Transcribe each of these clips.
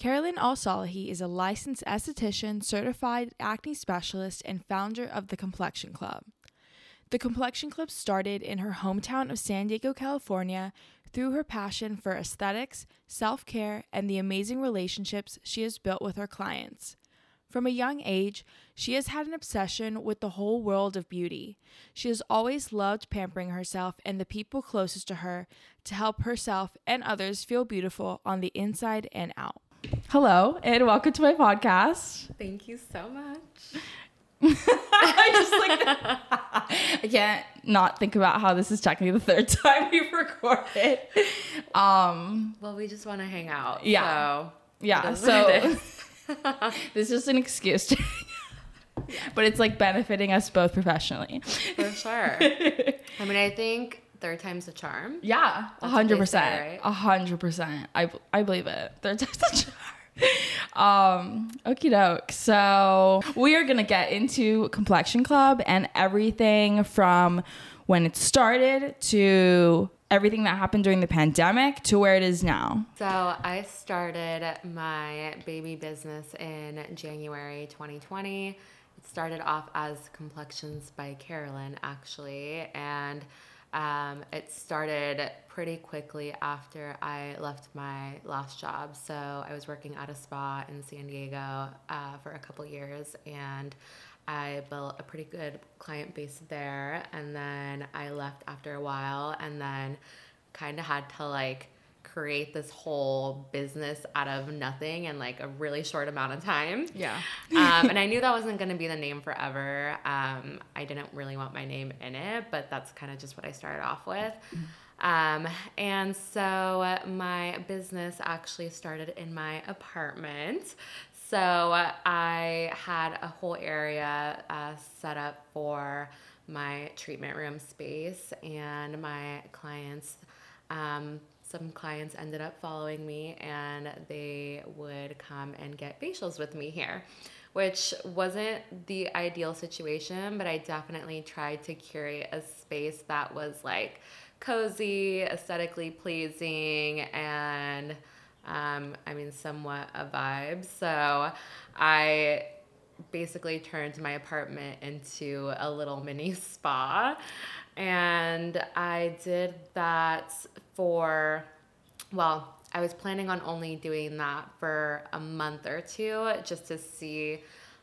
Carolyn Alsalahi is a licensed esthetician, certified acne specialist, and founder of the Complexion Club. The Complexion Club started in her hometown of San Diego, California, through her passion for aesthetics, self care, and the amazing relationships she has built with her clients. From a young age, she has had an obsession with the whole world of beauty. She has always loved pampering herself and the people closest to her to help herself and others feel beautiful on the inside and out. Hello, and welcome to my podcast. Thank you so much. I just like I can't not think about how this is technically the third time we've recorded. Um Well, we just want to hang out. Yeah. So yeah, it is what it so this is just an excuse to but it's like benefiting us both professionally. for sure. I mean, I think third time's a charm. Yeah, a hundred what they say, percent, a hundred percent. I I believe it. Third time's the charm. Um, okie doke. So we are gonna get into Complexion Club and everything from when it started to everything that happened during the pandemic to where it is now. So I started my baby business in January 2020. It started off as Complexions by Carolyn, actually, and um, it started pretty quickly after I left my last job. So I was working at a spa in San Diego uh, for a couple years, and I built a pretty good client base there. And then I left after a while, and then kind of had to like create this whole business out of nothing in like a really short amount of time. Yeah. um, and I knew that wasn't going to be the name forever. Um, I didn't really want my name in it, but that's kind of just what I started off with. Um, and so my business actually started in my apartment. So I had a whole area uh, set up for my treatment room space, and my clients um, some clients ended up following me and they would come and get facials with me here, which wasn't the ideal situation, but I definitely tried to curate a space that was like cozy, aesthetically pleasing, and um, I mean, somewhat a vibe. So I basically turned my apartment into a little mini spa. And I did that for, well, I was planning on only doing that for a month or two just to see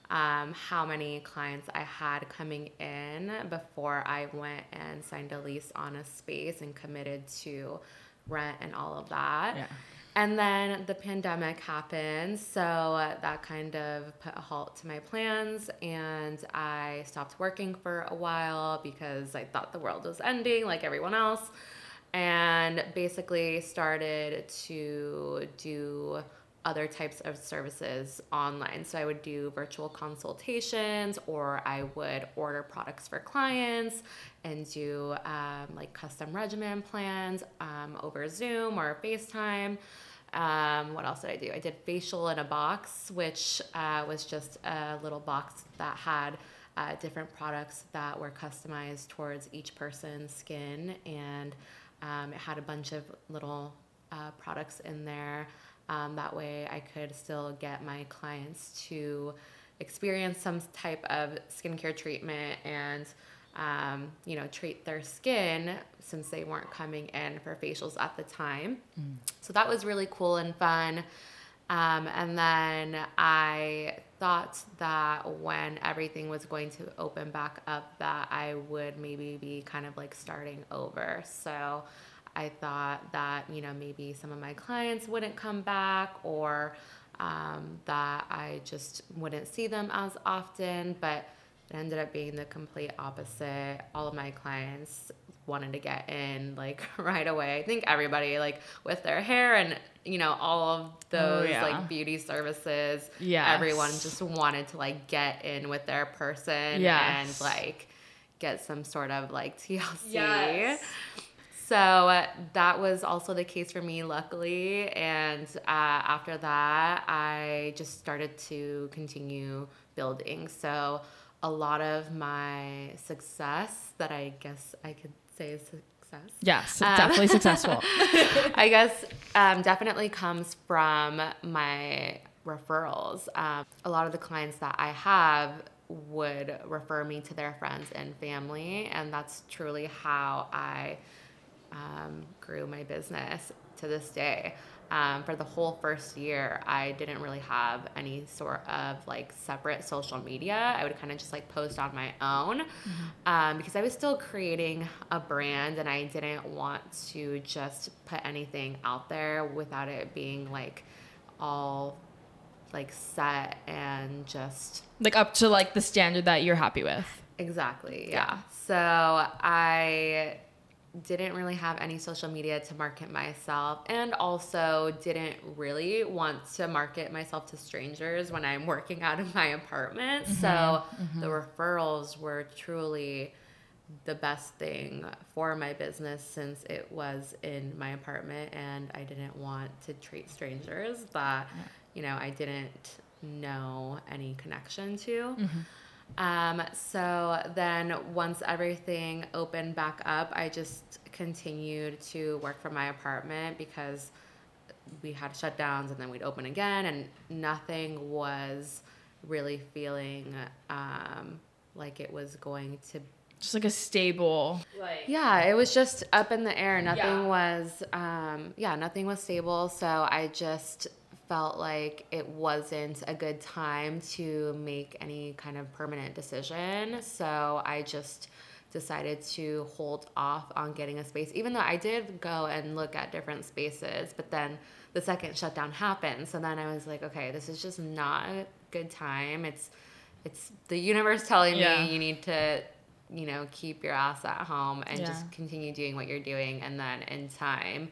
um, how many clients I had coming in before I went and signed a lease on a space and committed to rent and all of that. Yeah. And then the pandemic happened, so that kind of put a halt to my plans, and I stopped working for a while because I thought the world was ending like everyone else, and basically started to do other types of services online. So I would do virtual consultations, or I would order products for clients and do um, like custom regimen plans um, over Zoom or FaceTime. Um, what else did I do? I did facial in a box, which uh, was just a little box that had uh, different products that were customized towards each person's skin, and um, it had a bunch of little uh, products in there. Um, that way, I could still get my clients to experience some type of skincare treatment and um, you know, treat their skin since they weren't coming in for facials at the time. So that was really cool and fun. Um, and then I thought that when everything was going to open back up, that I would maybe be kind of like starting over. So I thought that, you know, maybe some of my clients wouldn't come back or um, that I just wouldn't see them as often. But it ended up being the complete opposite. All of my clients wanted to get in like right away. I think everybody like with their hair and you know all of those yeah. like beauty services. Yeah, everyone just wanted to like get in with their person and like get some sort of like TLC. Yes. So uh, that was also the case for me, luckily. And uh, after that, I just started to continue building. So a lot of my success that I guess I could say is success. Yes, Um, definitely successful. I guess um, definitely comes from my referrals. Um, a lot of the clients that I have would refer me to their friends and family, and that's truly how I um, grew my business to this day. Um, for the whole first year, I didn't really have any sort of like separate social media. I would kind of just like post on my own um, because I was still creating a brand and I didn't want to just put anything out there without it being like all like set and just like up to like the standard that you're happy with. Exactly. Yeah. So I didn't really have any social media to market myself and also didn't really want to market myself to strangers when I'm working out of my apartment. Mm-hmm. So mm-hmm. the referrals were truly the best thing for my business since it was in my apartment and I didn't want to treat strangers that, you know, I didn't know any connection to. Mm-hmm. Um, so then once everything opened back up, I just continued to work from my apartment because we had shutdowns and then we'd open again and nothing was really feeling um, like it was going to Just like a stable. Like yeah, it was just up in the air. Nothing Yeah. was, um, yeah, nothing was stable. So I just felt like it wasn't a good time to make any kind of permanent decision. So I just decided to hold off on getting a space, even though I did go and look at different spaces. But then the second shutdown happened. So then I was like, okay, this is just not a good time. It's, it's the universe telling Yeah. me you need to you know keep your ass at home and Yeah. just continue doing what you're doing and then in time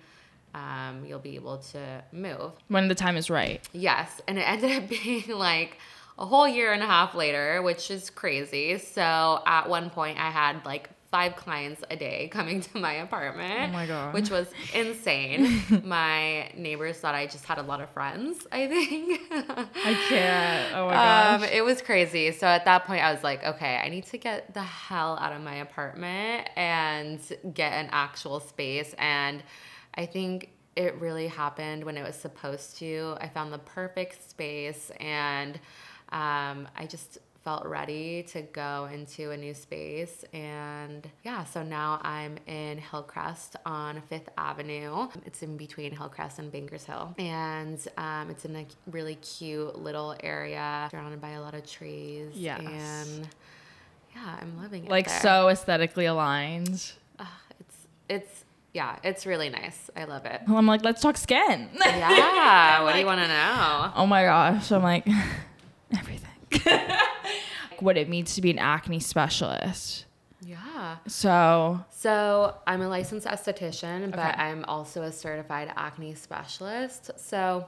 um, you'll be able to move when the time is right. yes and it ended up being like a whole year and a half later which is crazy so at one point i had like five clients a day coming to my apartment Oh my God. which was insane my neighbors thought i just had a lot of friends i think I can't. Oh my um, it was crazy. So at that point, I was like, okay, I need to get the hell out of my apartment and get an actual space. And I think it really happened when it was supposed to. I found the perfect space and um, I just felt ready to go into a new space. And yeah, so now I'm in Hillcrest on Fifth Avenue. It's in between Hillcrest and Bankers Hill. And um, it's in a really cute little area surrounded by a lot of trees. Yes. And yeah, I'm loving it. like there. so aesthetically aligned. Ugh, it's, it's, yeah, it's really nice. I love it. Well, I'm like, let's talk skin. Yeah. what do you want to know? oh my gosh. I'm like, everything. what it means to be an acne specialist. Yeah. So, So I'm a licensed esthetician, but Okay. I'm also a certified acne specialist. So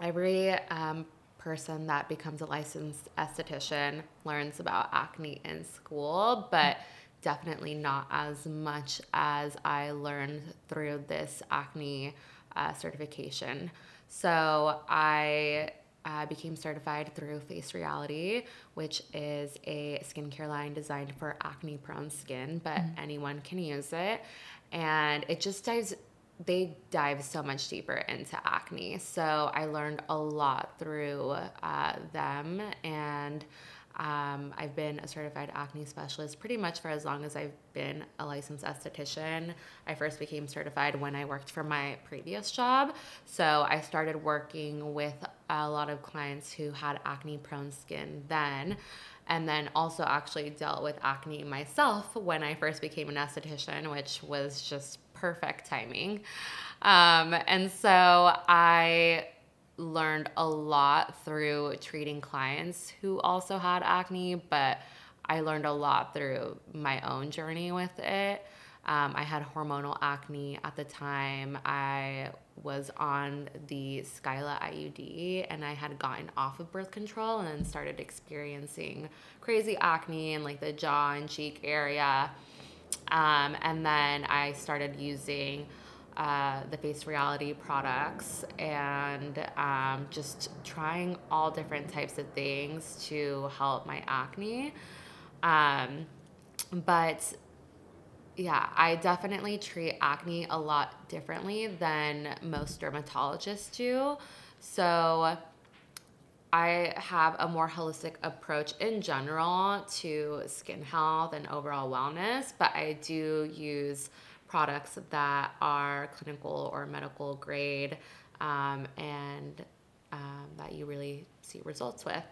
every um, person that becomes a licensed esthetician learns about acne in school, but definitely not as much as I learned through this acne uh, certification. So I uh, became certified through Face Reality, which is a skincare line designed for acne prone skin, but anyone can use it. And it just dives, they dive so much deeper into acne. So I learned a lot through uh, them. And um, I've been a certified acne specialist pretty much for as long as I've been a licensed esthetician. I first became certified when I worked for my previous job. So I started working with a lot of clients who had acne prone skin then. And then also actually dealt with acne myself when I first became an esthetician, which was just perfect timing. Um, and so I learned a lot through treating clients who also had acne, but I learned a lot through my own journey with it. Um, I had hormonal acne at the time. I was on the Skyla IUD and I had gotten off of birth control and started experiencing crazy acne in like the jaw and cheek area. Um, and then I started using uh, the Face Reality products and um, just trying all different types of things to help my acne. Um, but yeah, I definitely treat acne a lot differently than most dermatologists do. So I have a more holistic approach in general to skin health and overall wellness, but I do use products that are clinical or medical grade um, and um, that you really see results with.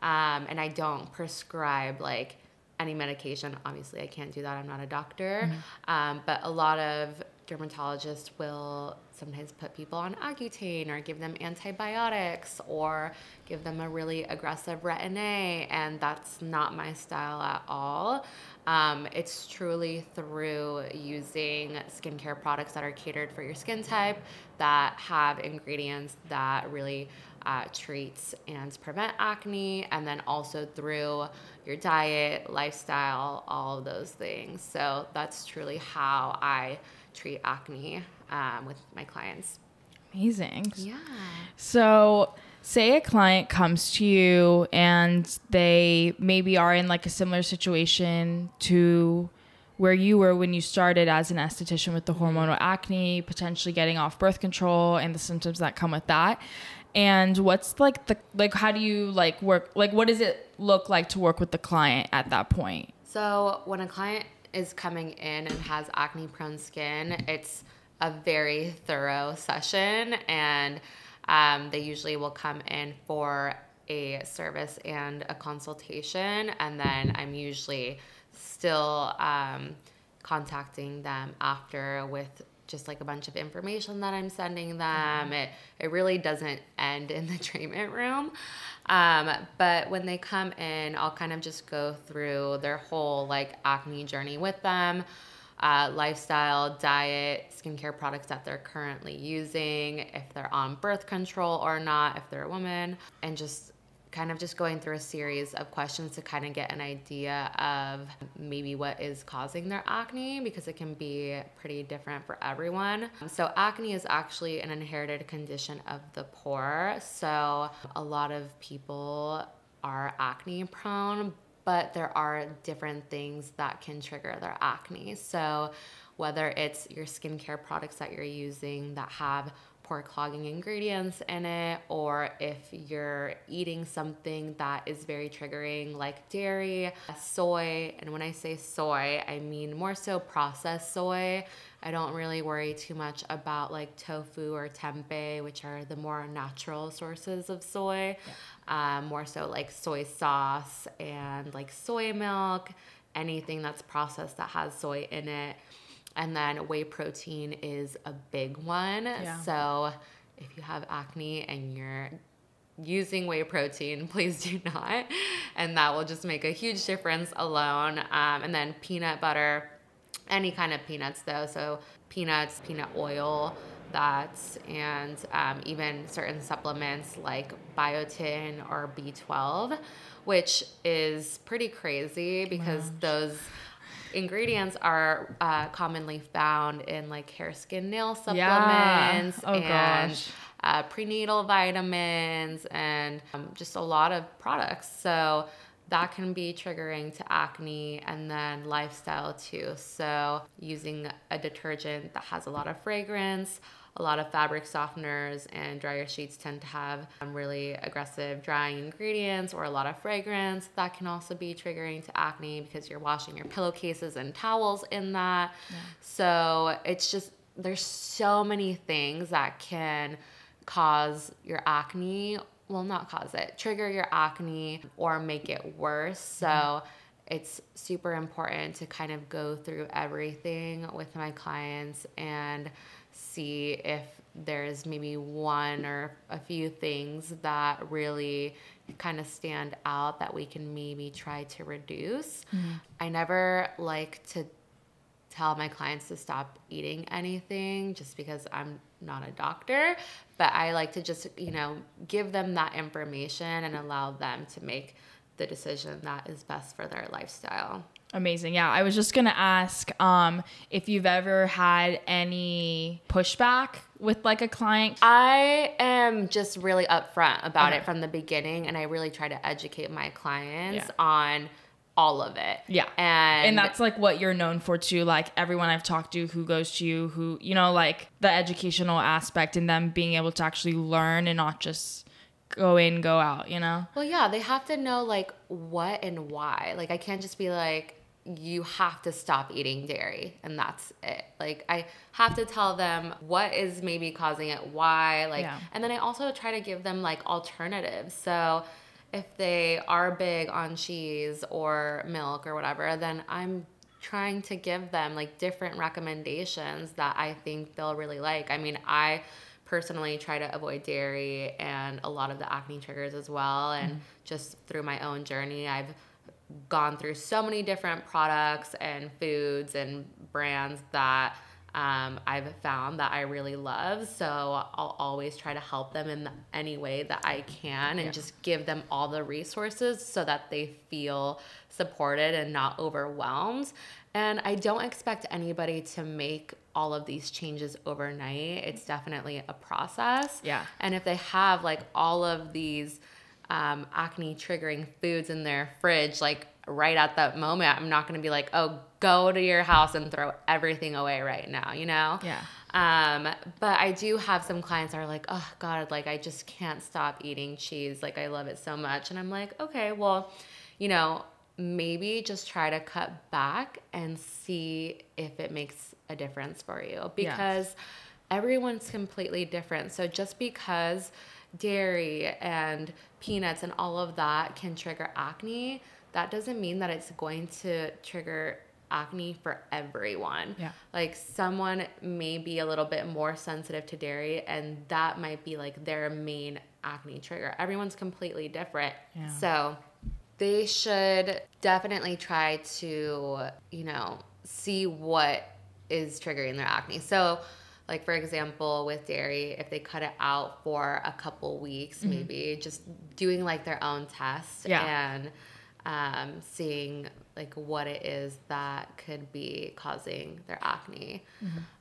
Um, and I don't prescribe like any medication. Obviously, I can't do that. I'm not a doctor. Mm-hmm. Um, but a lot of dermatologists will sometimes put people on Accutane or give them antibiotics or give them a really aggressive retin-A, and that's not my style at all. Um, it's truly through using skincare products that are catered for your skin type that have ingredients that really uh, treats and prevent acne, and then also through your diet, lifestyle, all of those things. So that's truly how I treat acne um, with my clients. Amazing. Yeah. So, say a client comes to you and they maybe are in like a similar situation to where you were when you started as an esthetician with the hormonal acne, potentially getting off birth control and the symptoms that come with that. And what's like the like how do you like work like what does it look like to work with the client at that point? So, when a client is coming in and has acne prone skin, it's a very thorough session and um, they usually will come in for a service and a consultation and then i'm usually still um, contacting them after with just like a bunch of information that i'm sending them mm-hmm. it, it really doesn't end in the treatment room um, but when they come in i'll kind of just go through their whole like acne journey with them uh, lifestyle, diet, skincare products that they're currently using, if they're on birth control or not, if they're a woman, and just kind of just going through a series of questions to kind of get an idea of maybe what is causing their acne because it can be pretty different for everyone. So, acne is actually an inherited condition of the pore. So, a lot of people are acne prone, but there are different things that can trigger their acne. So, whether it's your skincare products that you're using that have pore clogging ingredients in it, or if you're eating something that is very triggering, like dairy, soy. And when I say soy, I mean more so processed soy. I don't really worry too much about like tofu or tempeh, which are the more natural sources of soy. Yeah. Um, more so like soy sauce and like soy milk, anything that's processed that has soy in it. And then whey protein is a big one. Yeah. So if you have acne and you're using whey protein, please do not. And that will just make a huge difference alone. Um, and then peanut butter, any kind of peanuts though. So peanuts, peanut oil, that, and um, even certain supplements like biotin or B12, which is pretty crazy because wow. those ingredients are uh, commonly found in like hair, skin, nail supplements yeah. oh, and uh, prenatal vitamins and um, just a lot of products. So that can be triggering to acne and then lifestyle too. So using a detergent that has a lot of fragrance a lot of fabric softeners and dryer sheets tend to have um, really aggressive drying ingredients or a lot of fragrance. That can also be triggering to acne because you're washing your pillowcases and towels in that. Yeah. So it's just, there's so many things that can cause your acne. Well, not cause it, trigger your acne or make it worse. So, mm-hmm it's super important to kind of go through everything with my clients and see if there's maybe one or a few things that really kind of stand out that we can maybe try to reduce. Mm-hmm. I never like to tell my clients to stop eating anything just because I'm not a doctor, but I like to just, you know, give them that information and allow them to make the decision that is best for their lifestyle. Amazing. Yeah, I was just gonna ask um, if you've ever had any pushback with like a client. I am just really upfront about okay. it from the beginning, and I really try to educate my clients yeah. on all of it. Yeah. And, and that's like what you're known for too like everyone i've talked to who goes to you who you know like the educational aspect and them being able to actually learn and not just go in go out you know Well, yeah, they have to know like what and why. Like I can't just be like you have to stop eating dairy and that's it. Like I have to tell them what is maybe causing it, why, like Yeah. and then I also try to give them like alternatives. So if they are big on cheese or milk or whatever, then I'm trying to give them like different recommendations that I think they'll really like. I mean, I personally try to avoid dairy and a lot of the acne triggers as well. And mm. just through my own journey, I've gone through so many different products and foods and brands that um, I've found that I really love. So I'll always try to help them in any way that I can and Yeah. just give them all the resources so that they feel supported and not overwhelmed. And I don't expect anybody to make all of these changes overnight. It's definitely a process. Yeah. And if they have like all of these um, acne triggering foods in their fridge, like right at that moment, I'm not going to be like, oh, go to your house and throw everything away right now, you know? Yeah. Um, but I do have some clients that are like, oh God, like I just can't stop eating cheese. Like I love it so much. And I'm like, okay, well, you know, maybe just try to cut back and see if it makes a difference for you because everyone's completely different. So just because dairy and peanuts and all of that can trigger acne, that doesn't mean that it's going to trigger acne for everyone. Yeah. Like someone may be a little bit more sensitive to dairy and that might be like their main acne trigger. Everyone's completely different. Yeah. So they should definitely try to, you know, see what is triggering their acne. So, like for example, with dairy, if they cut it out for a couple weeks, maybe just doing like their own test Yeah. and um, seeing like what it is that could be causing their acne.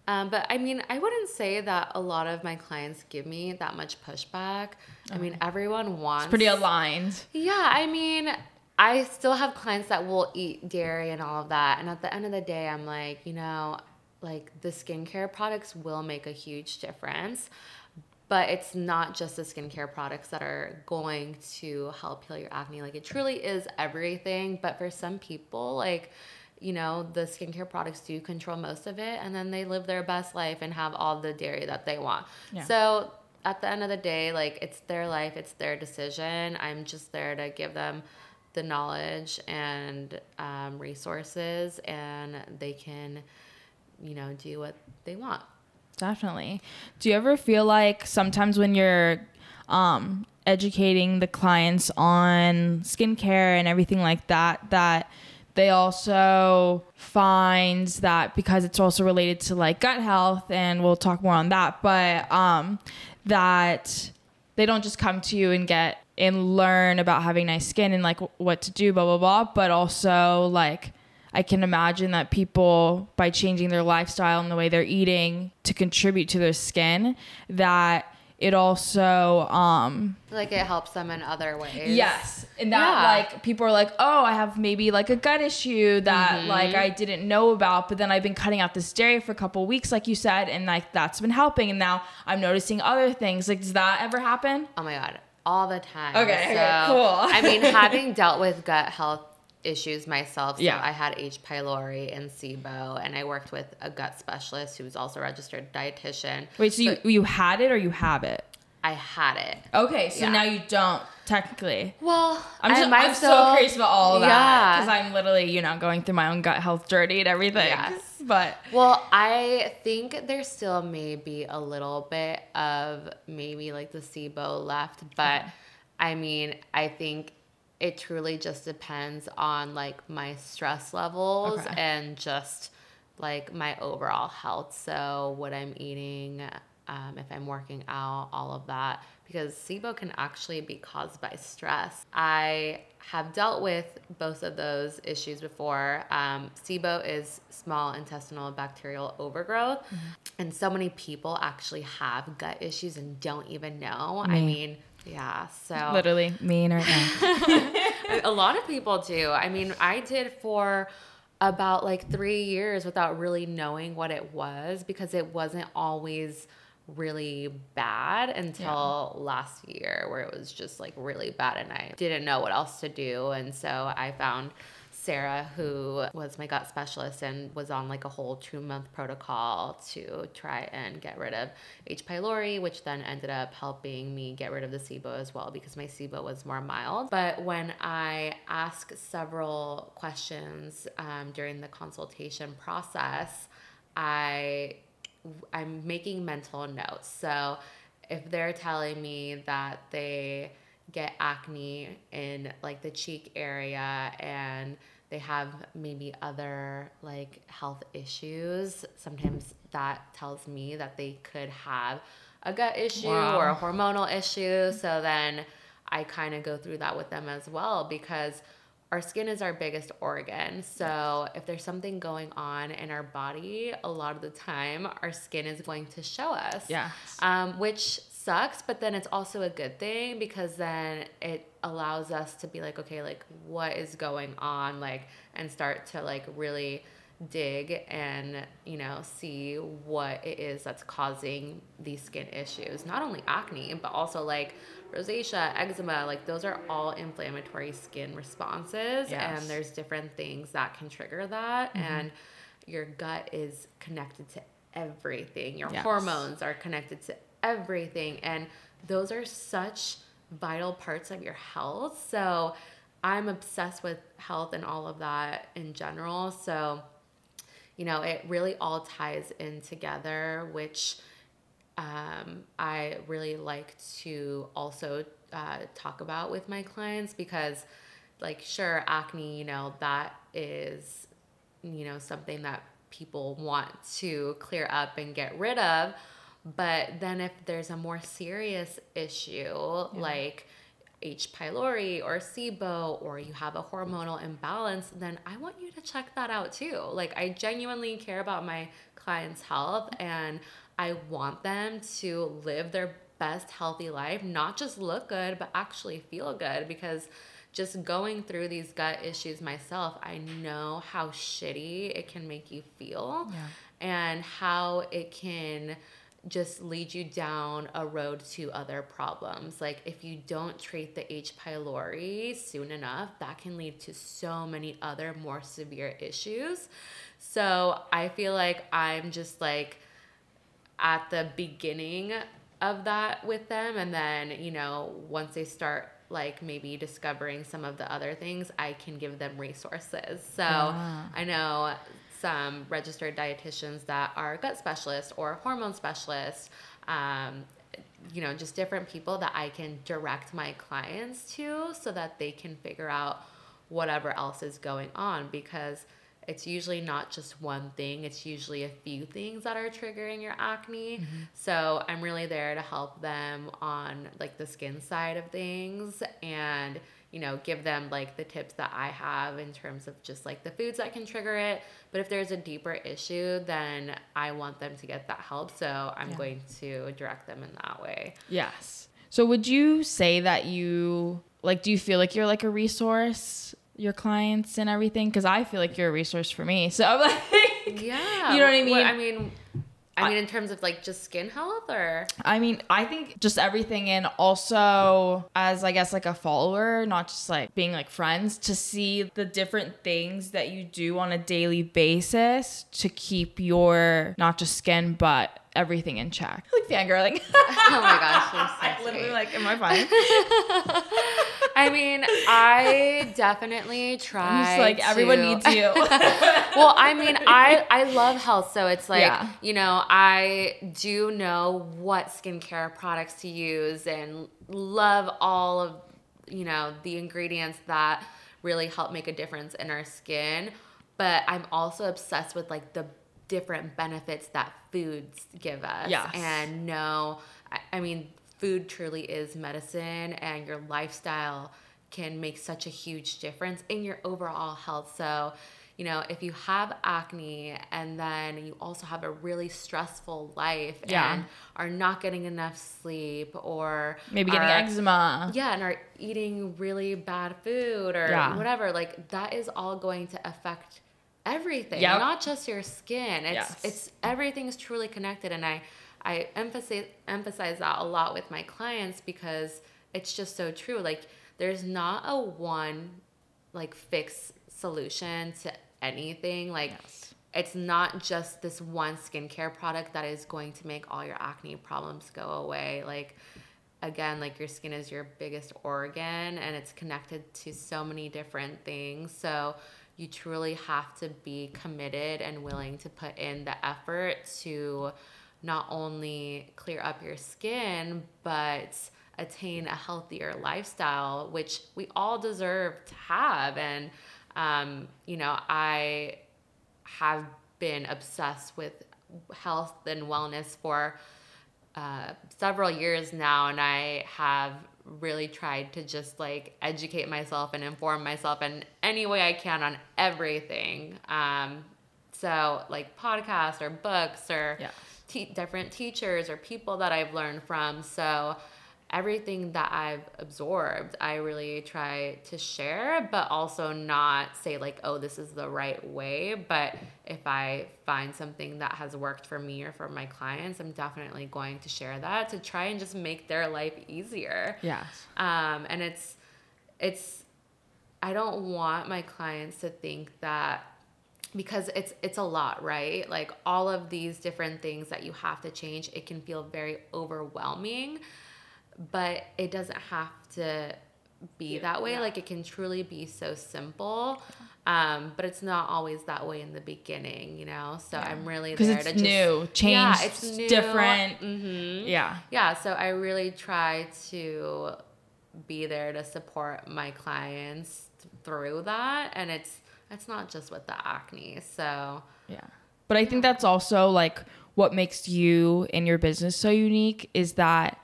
Um, but I mean, I wouldn't say that a lot of my clients give me that much pushback. I mean, everyone wants it's pretty aligned yeah, I mean, I still have clients that will eat dairy and all of that. And at the end of the day, I'm like, you know, like the skincare products will make a huge difference. But it's not just the skincare products that are going to help heal your acne. Like it truly is everything. But for some people, like, you know, the skincare products do control most of it and then they live their best life and have all the dairy that they want. Yeah. So at the end of the day, like it's their life, it's their decision. I'm just there to give them the knowledge and um, resources, and they can, you know, do what they want. Definitely. Do you ever feel like sometimes when you're um, educating the clients on skincare and everything like that, that they also find that because it's also related to like gut health, and we'll talk more on that, but um, that they don't just come to you and get and learn about having nice skin and like what to do, blah, blah, blah, but also like, I can imagine that people, by changing their lifestyle and the way they're eating to contribute to their skin, that it also, um, Like it helps them in other ways. yes, and that Yeah. like people are like, oh, I have maybe like a gut issue that Mm-hmm. like I didn't know about, but then I've been cutting out this dairy for a couple weeks, like you said, and like that's been helping, and now I'm noticing other things. Like, does that ever happen? Oh my god, all the time. Okay, okay, cool. I mean, having dealt with gut health issues myself, so Yeah. I had H. pylori and SIBO, and I worked with a gut specialist who was also a registered dietitian. Wait, so you you had it or you have it? I had it. Okay, so Yeah. now you don't technically. Well, I'm, just, I'm still- so curious about all of that Yeah. because I'm literally, you know, going through my own gut health journey and everything. Yes. But Well, I think there still may be a little bit of maybe like the SIBO left, but I mean, I think it truly just depends on like my stress levels Okay. and just like my overall health. So, what I'm eating, um, if I'm working out, all of that. Because SIBO can actually be caused by stress. I have dealt with both of those issues before. Um, SIBO is small intestinal bacterial overgrowth, and so many people actually have gut issues and don't even know. I mean, Yeah. So Literally mean right now. a lot of people do. I mean, I did for about like three years without really knowing what it was because it wasn't always really bad until yeah. last year where it was just like really bad and I didn't know what else to do and so I found Sarah, who was my gut specialist and was on like a whole two month protocol to try and get rid of H. pylori, which then ended up helping me get rid of the SIBO as well because my SIBO was more mild. But when I asked several questions um, during the consultation process, I I'm making mental notes. So if they're telling me that they get acne in like the cheek area and they have maybe other like health issues sometimes that tells me that they could have a gut issue wow. or a hormonal issue so then i kind of go through that with them as well because our skin is our biggest organ. So if there's something going on in our body, a lot of the time our skin is going to show us. Yeah. Um, which sucks, but then it's also a good thing because then it allows us to be like, okay, like what is going on? Like, and start to like really dig and you know see what it is that's causing these skin issues not only acne but also like rosacea eczema like those are all inflammatory skin responses yes. and there's different things that can trigger that mm-hmm. and your gut is connected to everything your yes. hormones are connected to everything and those are such vital parts of your health so i'm obsessed with health and all of that in general so you know, it really all ties in together, which um, I really like to also uh, talk about with my clients because, like, sure, acne, you know, that is, you know, something that people want to clear up and get rid of. But then if there's a more serious issue, yeah. like, H. pylori or SIBO or you have a hormonal imbalance, then I want you to check that out too. Like, I genuinely care about my clients' health and I want them to live their best healthy life, not just look good, but actually feel good because just going through these gut issues myself, I know how shitty it can make you feel yeah. and how it can just lead you down a road to other problems. Like if you don't treat the H. pylori soon enough, that can lead to so many other more severe issues. So I feel like I'm just like at the beginning of that with them and then, you know, once they start like maybe discovering some of the other things, I can give them resources. So yeah. I know some registered dietitians that are gut specialists or hormone specialists. Um, you know, just different people that I can direct my clients to so that they can figure out whatever else is going on because it's usually not just one thing, it's usually a few things that are triggering your acne. Mm-hmm. So, I'm really there to help them on like the skin side of things and you know, give them like the tips that I have in terms of just like the foods that can trigger it. But if there's a deeper issue, then I want them to get that help. So I'm yeah. going to direct them in that way. Yes. So would you say that you like do you feel like you're like a resource your clients and everything because I feel like you're a resource for me. So I'm like, yeah, you know what I mean. Well, I mean, I mean, in terms of like just skin health or? I mean, I think just everything and also as I guess like a follower, not just like being like friends, to see the different things that you do on a daily basis to keep your not just skin, but everything in check. Like fangirling. oh my gosh, so I'm literally like, am I fine? I mean, I definitely try. Just like to... everyone needs you. well, I mean, I I love health, so it's like yeah. you know, I do know what skincare products to use and love all of you know the ingredients that really help make a difference in our skin. But I'm also obsessed with like the different benefits that foods give us. Yes. And no, I, I mean, food truly is medicine, and your lifestyle can make such a huge difference in your overall health. So, you know, if you have acne and then you also have a really stressful life Yeah. and are not getting enough sleep or Maybe getting are- eczema. yeah, and are eating really bad food or Yeah. whatever, like that is all going to affect everything, Yep. not just your skin. It's Yes. it's everything's truly connected and I I emphasize emphasize that a lot with my clients because it's just so true. Like there's not a one like fix solution to anything. Like Yes. it's not just this one skincare product that is going to make all your acne problems go away. Like again, like your skin is your biggest organ and it's connected to so many different things. So you truly have to be committed and willing to put in the effort to not only clear up your skin, but attain a healthier lifestyle, which we all deserve to have. And, um, you know, I have been obsessed with health and wellness for uh, several years now, and I have really tried to just like educate myself and inform myself in any way I can on everything. Um, so, like podcasts or books or Yeah. Te- different teachers or people that I've learned from. So, everything that I've absorbed, I really try to share, but also not say, like, oh, this is the right way. But if I find something that has worked for me or for my clients, I'm definitely going to share that to try and just make their life easier Yes. um, and it's it's i don't want my clients to think that because it's it's a lot right? Like all of these different things that you have to change it can feel very overwhelming but it doesn't have to be that way. Yeah. like it can truly be so simple um, but it's not always that way in the beginning you know? So i'm really Because there it's to just new, change, yeah it's new. different. hmm Yeah. yeah so i really try to be there to support my clients through that and it's it's not just with the acne so. Yeah. But I think that's also like what makes you and your business so unique is that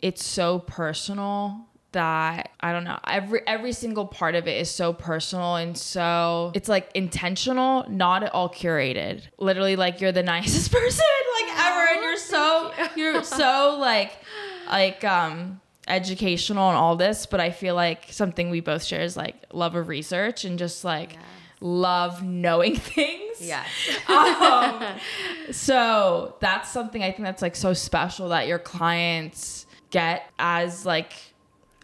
it's so personal that I don't know every every single part of it is so personal and so it's like intentional not at all curated. Literally like you're the nicest person like ever and you're so you're so like like um educational and all this but I feel like something we both share is like love of research and just like Yes. love knowing things yes um, so that's something I think that's like so special that your clients get as like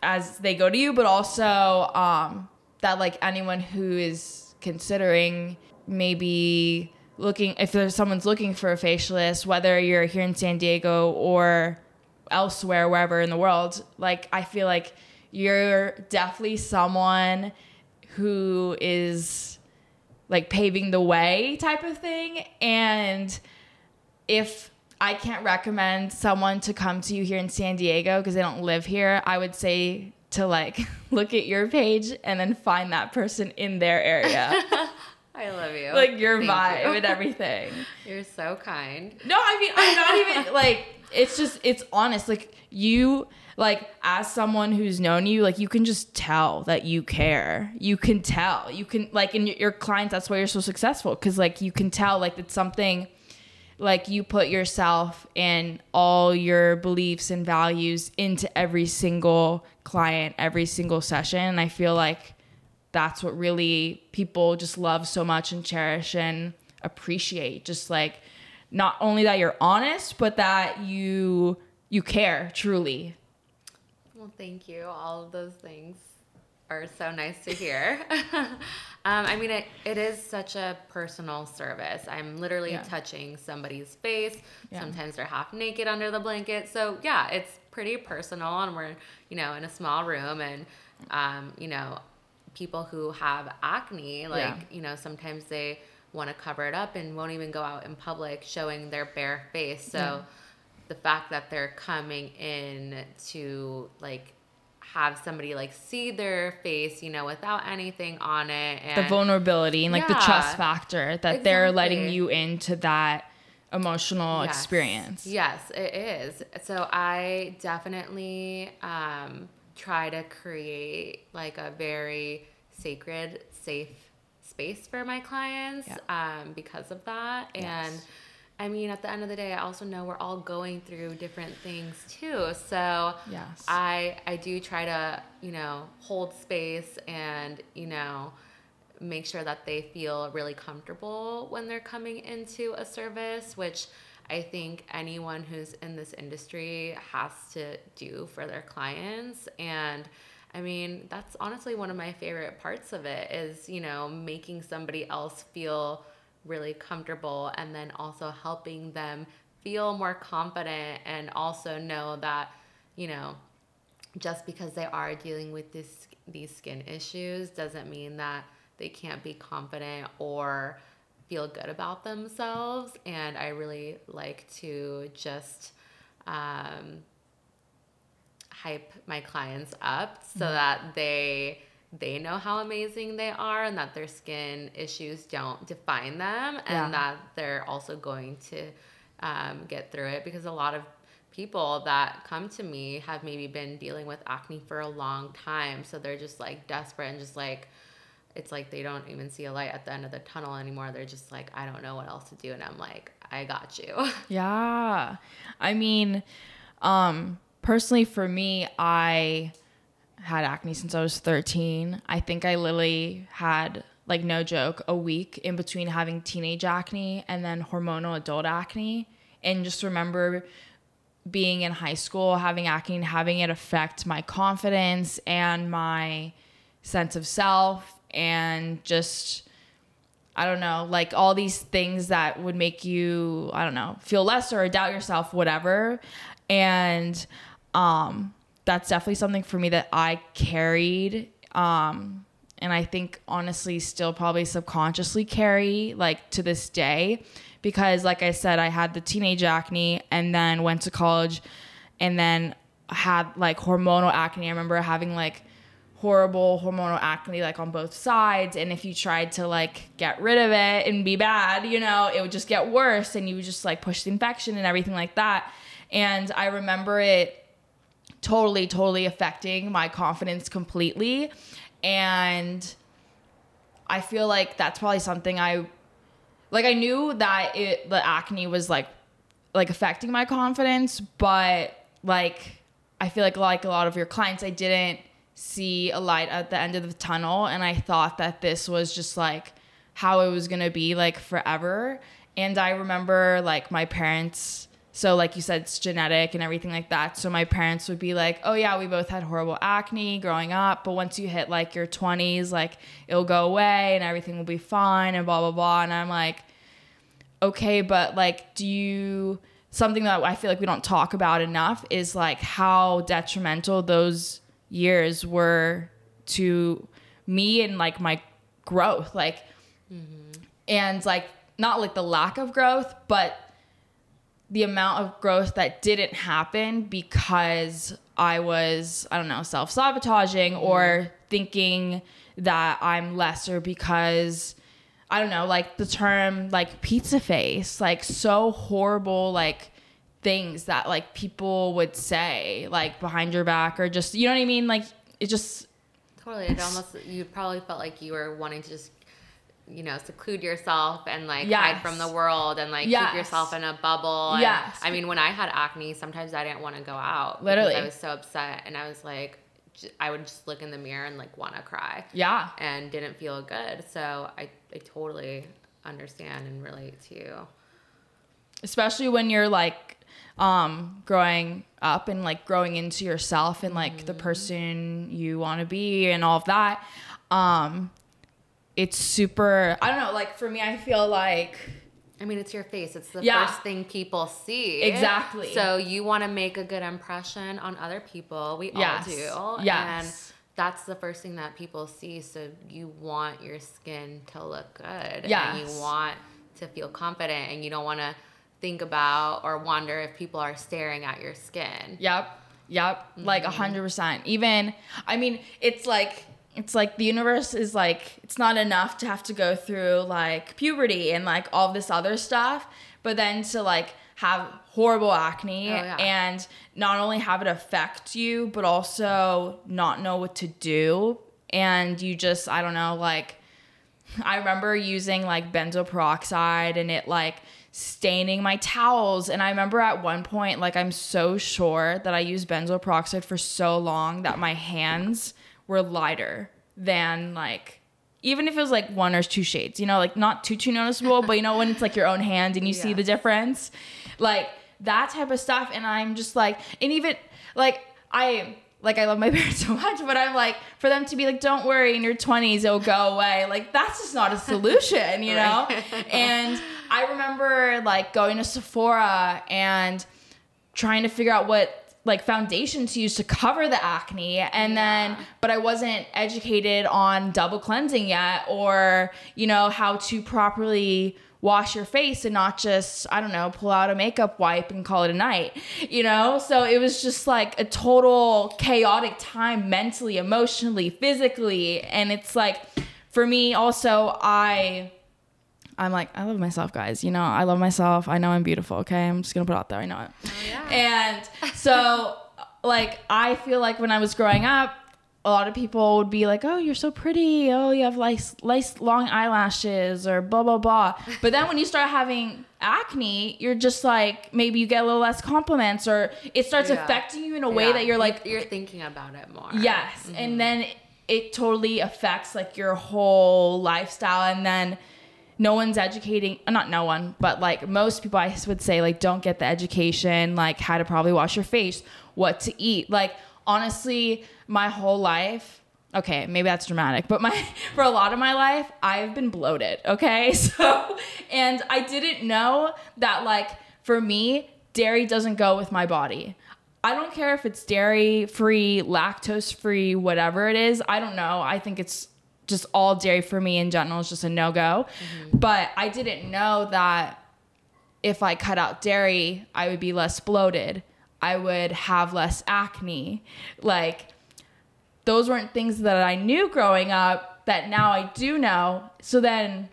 as they go to you, but also um, that like anyone who is considering maybe looking if there's someone's looking for a facialist, whether you're here in San Diego or elsewhere, wherever in the world, like I feel like you're definitely someone who is like paving the way type of thing. And if I can't recommend someone to come to you here in San Diego because they don't live here, I would say to like look at your page and then find that person in their area. i love you like your Thank vibe you. and everything. you're so kind No, I mean, I'm not even like, it's just, it's honest. Like, you, like, as someone who's known you, like, you can just tell that you care. You can tell. You can, like, in your, clients, that's why you're so successful. Cause, like, you can tell, like, it's something, like, you put yourself and all your beliefs and values into every single client, every single session. And I feel like that's what really people just love so much and cherish and appreciate. Just like, not only that you're honest, but that you you care truly. Well, thank you. All of those things are so nice to hear. um, I mean, it, it is such a personal service. I'm literally Yeah. touching somebody's face. Yeah. Sometimes they're half naked under the blanket. So, yeah, it's pretty personal. And we're, you know, in a small room. And, um, you know, people who have acne, like, Yeah. you know, sometimes they want to cover it up and won't even go out in public showing their bare face. So, Yeah. the fact that they're coming in to like have somebody like see their face, you know, without anything on it and The vulnerability and like the trust factor that they're letting you into that emotional Yes. experience. Yes, it is. So I definitely um, try to create like a very sacred, safe space for my clients Yeah. um, because of that. And I mean, at the end of the day, I also know we're all going through different things too. So Yes. I I do try to you know hold space and you know make sure that they feel really comfortable when they're coming into a service, which I think anyone who's in this industry has to do for their clients. And I mean, that's honestly one of my favorite parts of it is, you know, making somebody else feel really comfortable and then also helping them feel more confident and also know that, you know, just because they are dealing with this these skin issues doesn't mean that they can't be confident or feel good about themselves. And i really like to just um, hype my clients up so that they they know how amazing they are and that their skin issues don't define them and Yeah. that they're also going to um, get through it. Because a lot of people that come to me have maybe been dealing with acne for a long time. So they're just like desperate and just like it's like they don't even see a light at the end of the tunnel anymore. They're just like i don't know what else to do. And i'm like i got you. Yeah. I mean, um, personally for me, I had acne since I was 13. I think I literally had like no joke a week in between having teenage acne and then hormonal adult acne and just remember being in high school having acne having it affect my confidence and my sense of self and just I don't know, like all these things that would make you, I don't know, feel lesser or doubt yourself, whatever. And um, that's definitely something for me that I carried. Um, and I think honestly, still probably subconsciously carry like to this day. Because, like I said, I had the teenage acne and then went to college and then had like hormonal acne. I remember having like horrible hormonal acne like on both sides and if you tried to like get rid of it and be bad you know it would just get worse and you would just like push the infection and everything like that and i remember it totally totally affecting my confidence completely. And i feel like that's probably something i like i knew that it the acne was like like affecting my confidence but like i feel like like a lot of your clients i didn't see a light at the end of the tunnel. And i thought that this was just like how it was gonna be like forever. And i remember like my parents so like you said it's genetic and everything like that. So my parents would be like oh yeah we both had horrible acne growing up but once you hit like your 20s like it'll go away and everything will be fine and blah blah blah. And i'm like okay, but like, do you something that I feel like we don't talk about enough is like how detrimental those years were to me and like my growth, like, mm-hmm. and like not like the lack of growth, but the amount of growth that didn't happen because I was, I don't know, self sabotaging or mm-hmm. thinking that I'm lesser because I don't know, like the term like pizza face, like so horrible, like things that like people would say like behind your back or just, you know what I mean? Like it just, Totally. It almost you probably felt like you were wanting to just you know seclude yourself and like hide from the world and like Yes. keep yourself in a bubble. And, Yes. I mean, when I had acne, sometimes I didn't want to go out. Literally. I was so upset, and I was like, I would just look in the mirror and like want to cry, yeah. and didn't feel good. So I I totally understand and relate to you. especially when you're like um growing up and like growing into yourself and like the person you want to be and all of that um it's super i don't know like for me i feel like I mean, it's your face. It's the Yeah. first thing people see. Exactly. So you want to make a good impression on other people. We Yes. all do. Yes. And that's the first thing that people see. So you want your skin to look good. And you want to feel confident and you don't want to think about or wonder if people are staring at your skin. Yep. Yep. Like a mm-hmm. hundred percent. Even I mean, it's like it's like the universe is like it's not enough to have to go through like puberty and like all this other stuff, but then to like have horrible acne Oh, yeah. and not only have it affect you, but also not know what to do. And you just I don't know, like I remember using like benzoyl peroxide and it like staining my towels. And I remember at one point, like, I'm so sure that I used benzoyl peroxide for so long that my hands were lighter than like, even if it was like one or two shades, you know, like not too, too noticeable, but you know, when it's like your own hand and you yeah. see the difference, like that type of stuff. And I'm just like, and even like, I, like I love my parents so much, but I'm like for them to be like, don't worry, in your 20s it'll go away. Like that's just not a solution, you know. and I remember like going to Sephora and trying to figure out what like foundation to use to cover the acne and yeah. then but I wasn't educated on double cleansing yet or you know how to properly wash your face and not just, I don't know, pull out a makeup wipe and call it a night, you know? So it was just like a total chaotic time mentally, emotionally, physically. And it's like, for me also, I. I'm like, I love myself, guys. You know, I love myself. I know I'm beautiful. Okay. I'm just going to put out there. I know it. Oh, yeah. And so, like, I feel like when I was growing up, a lot of people would be like, "Oh, you're so pretty. Oh, you have nice, nice long eyelashes," or blah blah blah. But then when you start having acne, you're just like maybe you get a little less compliments, or it starts yeah. affecting you in a way yeah. that you're like you're thinking about it more. Yes, mm-hmm. and then it totally affects like your whole lifestyle, and then no one's educating uh, not no one but like most people i would say like don't get the education like how to probably wash your face what to eat like honestly, my whole life, okay, maybe that's dramatic, but my for a lot of my life, I've been bloated, okay? So, and I didn't know that like for me, dairy doesn't go with my body. I don't care if it's dairy free, lactose free, whatever it is. I don't know. I think it's just all dairy for me in general is just a no go. Mm-hmm. But I didn't know that if I cut out dairy, I would be less bloated. I would have less acne. Like, those weren't things that I knew growing up that now I do know. So then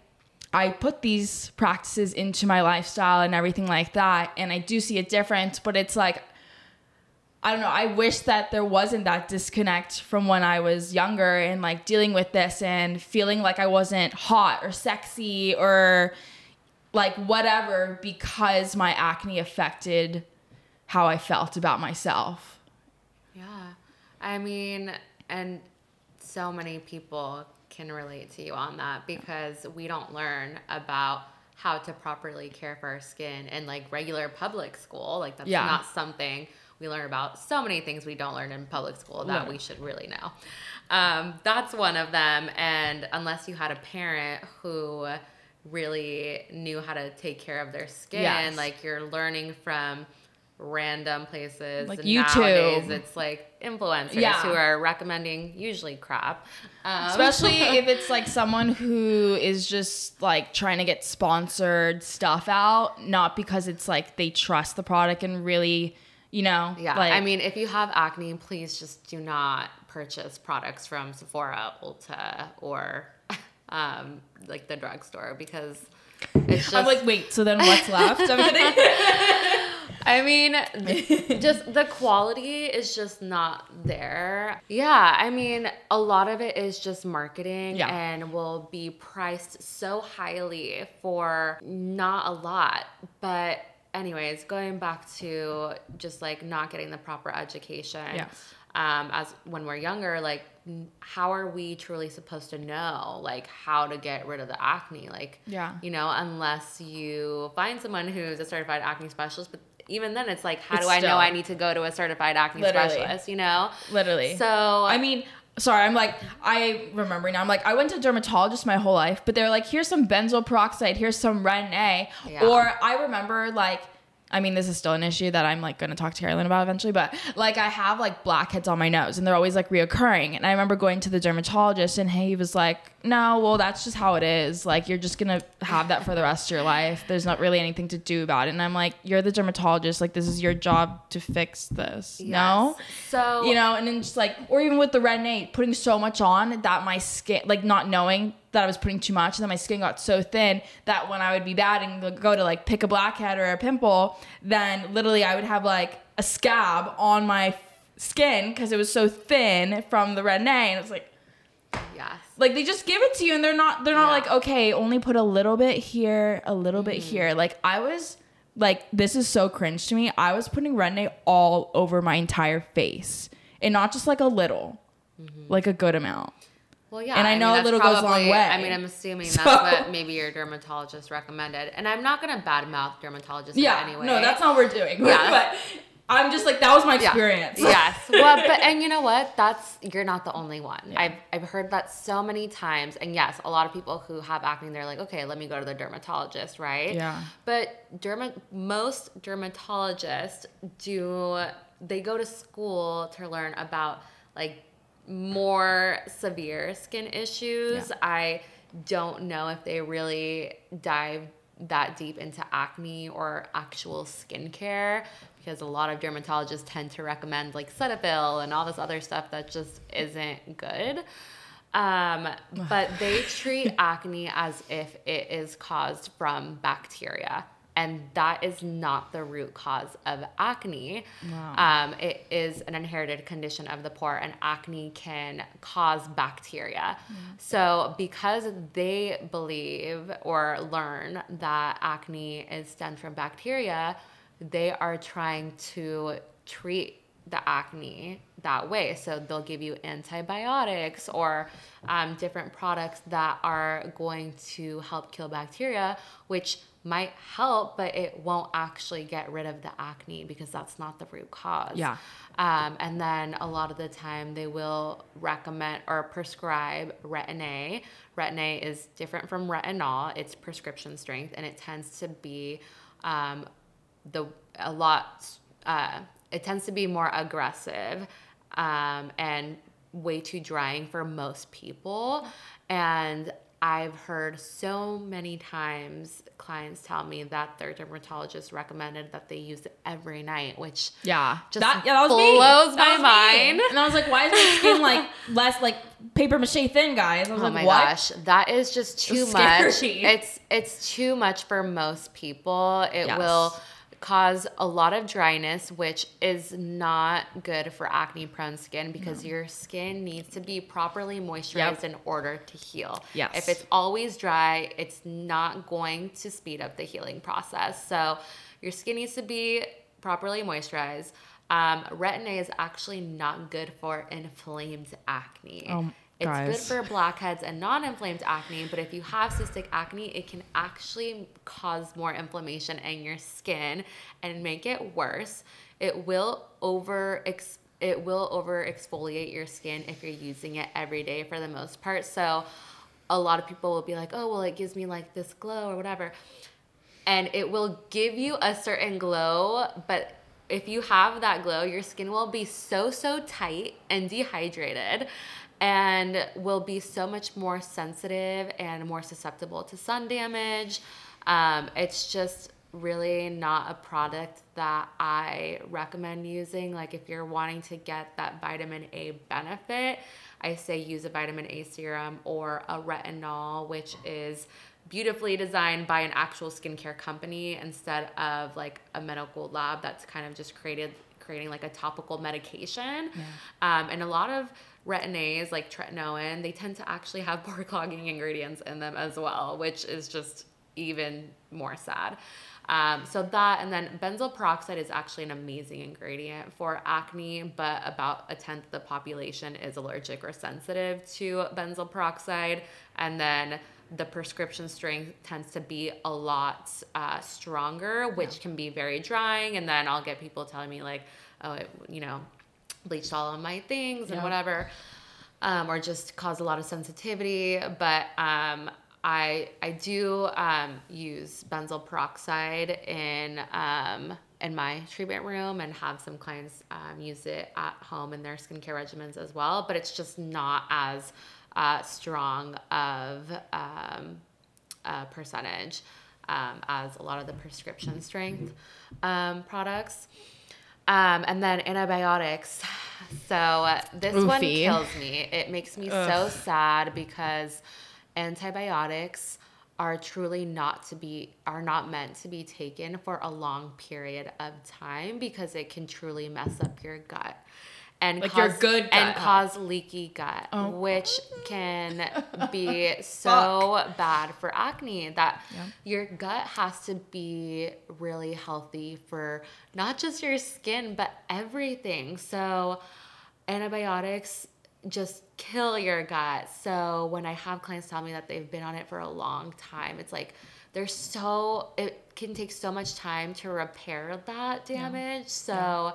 I put these practices into my lifestyle and everything like that. And I do see a difference, but it's like, I don't know. I wish that there wasn't that disconnect from when I was younger and like dealing with this and feeling like I wasn't hot or sexy or like whatever because my acne affected how I felt about myself. Yeah. I mean, and so many people can relate to you on that because we don't learn about how to properly care for our skin in like regular public school. Like that's yeah. not something we learn about. So many things we don't learn in public school that we should really know. Um, that's one of them. And unless you had a parent who really knew how to take care of their skin, yes. like you're learning from random places. Like YouTube. Nowadays, it's like influencers yeah. who are recommending usually crap. Um. Especially if it's like someone who is just like trying to get sponsored stuff out, not because it's like they trust the product and really, you know. Yeah. Like, I mean, if you have acne, please just do not purchase products from Sephora, Ulta, or um, like the drugstore because. It's just... I'm like, wait. So then, what's left? I'm kidding. I mean, just the quality is just not there. Yeah, I mean, a lot of it is just marketing yeah. and will be priced so highly for not a lot. But, anyways, going back to just like not getting the proper education. Yes. Um, as when we're younger, like how are we truly supposed to know like how to get rid of the acne like yeah you know unless you find someone who's a certified acne specialist but even then it's like how it's do still, I know I need to go to a certified acne specialist, you know? Literally. So I mean, sorry, I'm like I remember now. I'm like I went to a dermatologist my whole life, but they're like here's some benzoyl peroxide, here's some Retin-A. Yeah. Or I remember like I mean, this is still an issue that I'm like going to talk to Carolyn about eventually, but like I have like blackheads on my nose and they're always like reoccurring. And I remember going to the dermatologist and he was like, no, well, that's just how it is. Like, you're just going to have that for the rest of your life. There's not really anything to do about it. And I'm like, you're the dermatologist. Like, this is your job to fix this. Yes. No? So, you know, and then just like, or even with the Retin-A, putting so much on that my skin, like, not knowing that I was putting too much, and then my skin got so thin that when I would be bad and go to like pick a blackhead or a pimple, then literally I would have like a scab on my skin because it was so thin from the Retin-A. And it was like, yes. Like they just give it to you and they're not they're not Yeah. like, okay, only put a little bit here, a little bit Mm-hmm. here. Like I was like this is so cringe to me. I was putting Retin-A all over my entire face. And not just like a little. Mm-hmm. Like a good amount. Well, yeah, And I know a that's little goes a long way. I mean, I'm assuming that's what maybe your dermatologist recommended, and I'm not gonna badmouth dermatologists Yeah. in any way. No, that's not what we're doing. Yeah. but I'm just like that was my Yeah. experience. yes. Well, but and you know what? That's you're not the only one. Yeah. I've I've heard that so many times. And yes, a lot of people who have acne, they're like, okay, let me go to the dermatologist, right? Yeah. But derma most dermatologists do they go to school to learn about like more severe skin issues. Yeah. I don't know if they really dive that deep into acne or actual skincare because a lot of dermatologists tend to recommend like Cetaphil and all this other stuff that just isn't good. Um, but they treat acne as if it is caused from bacteria. And that is not the root cause of acne. Wow. Um, it is an inherited condition of the pore, and acne can cause bacteria. So, because they believe or learn that acne is stemmed from bacteria, they are trying to treat the acne that way. So they'll give you antibiotics or um, different products that are going to help kill bacteria, which might help, but it won't actually get rid of the acne because that's not the root cause. Yeah. Um, and then a lot of the time they will recommend or prescribe Retin-A. Retin-A is different from retinol. It's prescription strength and it tends to be um, the a lot uh, it tends to be more aggressive um, and way too drying for most people and i've heard so many times clients tell me that their dermatologist recommended that they use it every night which Yeah. Just that, yeah, that was me. blows That my was me. mind. And I was like, why is my skin like less like paper mache thin, guys? I was Oh like, my what? gosh, that is just too was much. It's it's too much for most people. It Yes. will cause a lot of dryness, which is not good for acne prone skin because your skin needs to be properly moisturized Yep. in order to heal. Yes. If it's always dry, it's not going to speed up the healing process. So your skin needs to be properly moisturized. Um, Retin-A is actually not good for inflamed acne. Oh, It's guys. good for blackheads and non-inflamed acne, but if you have cystic acne, it can actually cause more inflammation in your skin and make it worse. It will over it will over exfoliate your skin if you're using it every day for the most part. So a lot of people will be like, "Oh, well it gives me like this glow or whatever." And it will give you a certain glow, but if you have that glow, your skin will be so so tight and dehydrated and will be so much more sensitive and more susceptible to sun damage. Um, it's just really not a product that I recommend using. Like, if you're wanting to get that vitamin A benefit, I say use a vitamin A serum or a retinol, which is beautifully designed by an actual skincare company instead of like a medical lab that's kind of just created creating like a topical medication. Um, and a lot of retin-A's like tretinoin, they tend to actually have pore clogging ingredients in them as well, which is just even more sad. Um, so that and then benzoyl peroxide is actually an amazing ingredient for acne, but about a tenth of the population is allergic or sensitive to benzoyl peroxide. And then the prescription strength tends to be a lot uh, stronger, which can be very drying. And then I'll get people telling me like, oh, it, you know, bleached all of my things and whatever, um, or just cause a lot of sensitivity. But um, I I do um, use benzoyl peroxide in um, in my treatment room and have some clients um, use it at home in their skincare regimens as well. But it's just not as uh, strong of um, a percentage um, as a lot of the prescription strength um, products. Um, and then antibiotics. So uh, this one kills me. It makes me so sad because antibiotics are truly not to be are not meant to be taken for a long period of time because it can truly mess up your gut. And Like cause, your good gut and health. cause leaky gut, Oh. which can be so bad for acne. That Yeah. your gut has to be really healthy for not just your skin but everything. So antibiotics just kill your gut. So when I have clients tell me that they've been on it for a long time, it's like they're so it can take so much time to repair that damage. So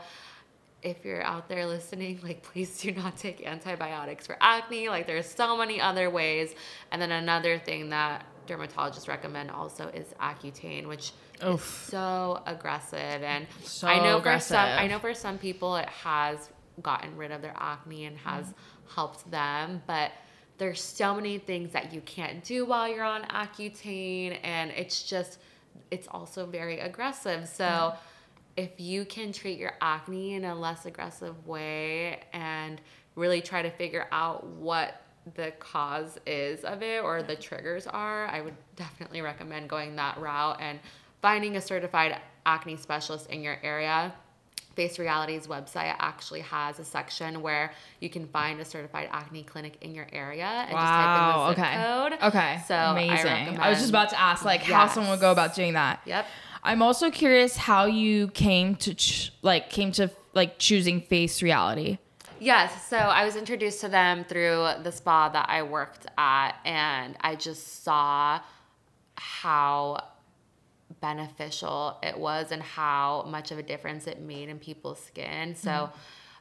if you're out there listening, like please do not take antibiotics for acne. Like there's so many other ways. And then another thing that dermatologists recommend also is Accutane, which Oof. is so aggressive. And So I know for some I know for some people it has gotten rid of their acne and has mm-hmm. helped them, but there's so many things that you can't do while you're on Accutane and it's just it's also very aggressive. So mm-hmm. If you can treat your acne in a less aggressive way and really try to figure out what the cause is of it or the triggers are, I would definitely recommend going that route and finding a certified acne specialist in your area. Face Reality's website actually has a section where you can find a certified acne clinic in your area and Wow. just type in the zip Okay. code. Okay. So I amazing. I, was just about to ask like how someone would go about doing that. Yep. I'm also curious how you came to ch- like came to like choosing Face Reality. Yes, so I was introduced to them through the spa that I worked at, and I just saw how beneficial it was and how much of a difference it made in people's skin. So, mm-hmm.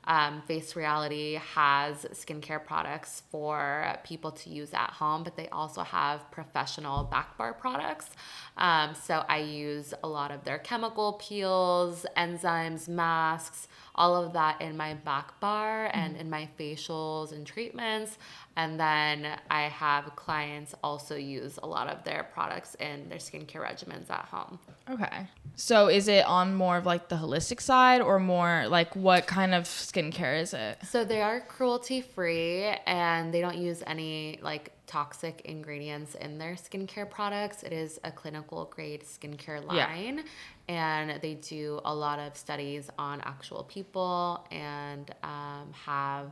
Um, Face Reality has skincare products for people to use at home, but they also have professional back bar products. Um, so, I use a lot of their chemical peels, enzymes, masks, all of that in my back bar and in my facials and treatments. And then I have clients also use a lot of their products in their skincare regimens at home. Okay. So is it on more of like the holistic side or more like what kind of skincare is it? So they are cruelty free and they don't use any like toxic ingredients in their skincare products. It is a clinical grade skincare Yeah. line and they do a lot of studies on actual people and um, have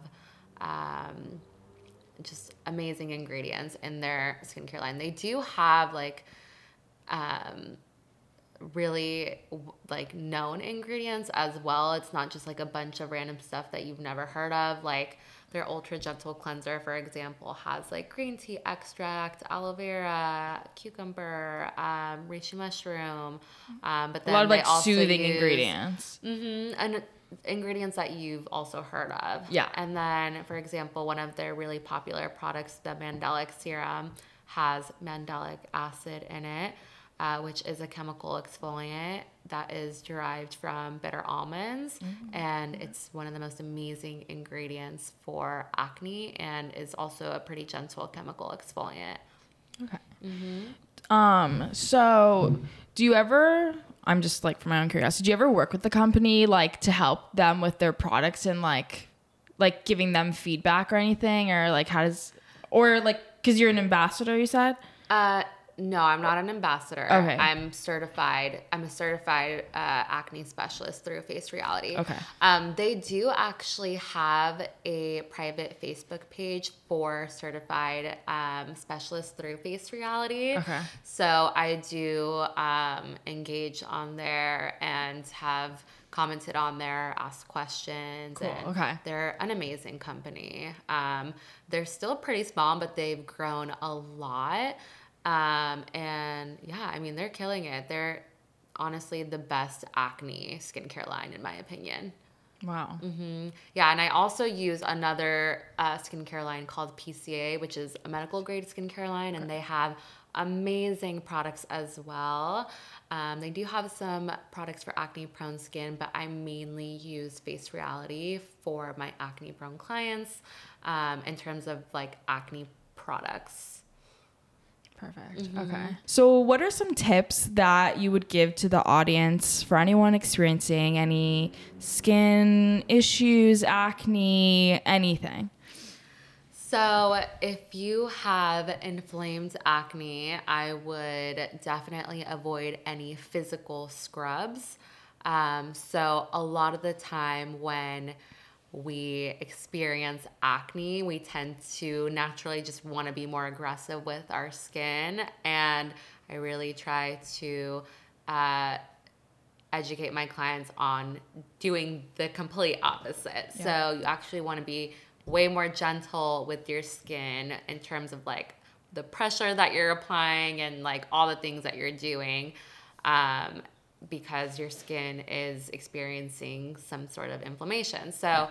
um, just amazing ingredients in their skincare line. They do have like um, really like known ingredients as well. It's not just like a bunch of random stuff that you've never heard of. Like their ultra gentle cleanser, for example, has like green tea extract, aloe vera, cucumber, um, reishi mushroom. Um, but then A lot of like soothing use- ingredients. Mm-hmm. And ingredients that you've also heard of. Yeah. And then, for example, one of their really popular products, the Mandelic Serum, has mandelic acid in it, uh, which is a chemical exfoliant that is derived from bitter almonds. And it's one of the most amazing ingredients for acne and is also a pretty gentle chemical exfoliant. Okay. Um. So, do you ever? I'm just like for my own curiosity. Do you ever work with the company like to help them with their products and like, like giving them feedback or anything, or like how does, or like because you're an ambassador, you said. Uh, no, I'm not an ambassador. Okay. I'm certified. I'm a certified uh, acne specialist through Face Reality. Okay. Um, they do actually have a private Facebook page for certified um, specialists through Face Reality. Okay. So I do um, engage on there and have commented on there, asked questions. Cool, and okay. They're an amazing company. Um, they're still pretty small, but they've grown a lot. Um, and yeah, I mean, they're killing it. They're honestly the best acne skincare line, in my opinion. Wow. hmm Yeah, and I also use another uh, skincare line called PCA, which is a medical grade skincare line, and they have amazing products as well. Um, they do have some products for acne prone skin, but I mainly use Face Reality for my acne prone clients um, in terms of like acne products. Perfect. Mm-hmm. Okay. So, what are some tips that you would give to the audience for anyone experiencing any skin issues, acne, anything? So, if you have inflamed acne, I would definitely avoid any physical scrubs. Um, so, a lot of the time when we experience acne, we tend to naturally just want to be more aggressive with our skin. And I really try to uh, educate my clients on doing the complete opposite. Yeah. So you actually want to be way more gentle with your skin in terms of like the pressure that you're applying and like all the things that you're doing. Um, because your skin is experiencing some sort of inflammation. So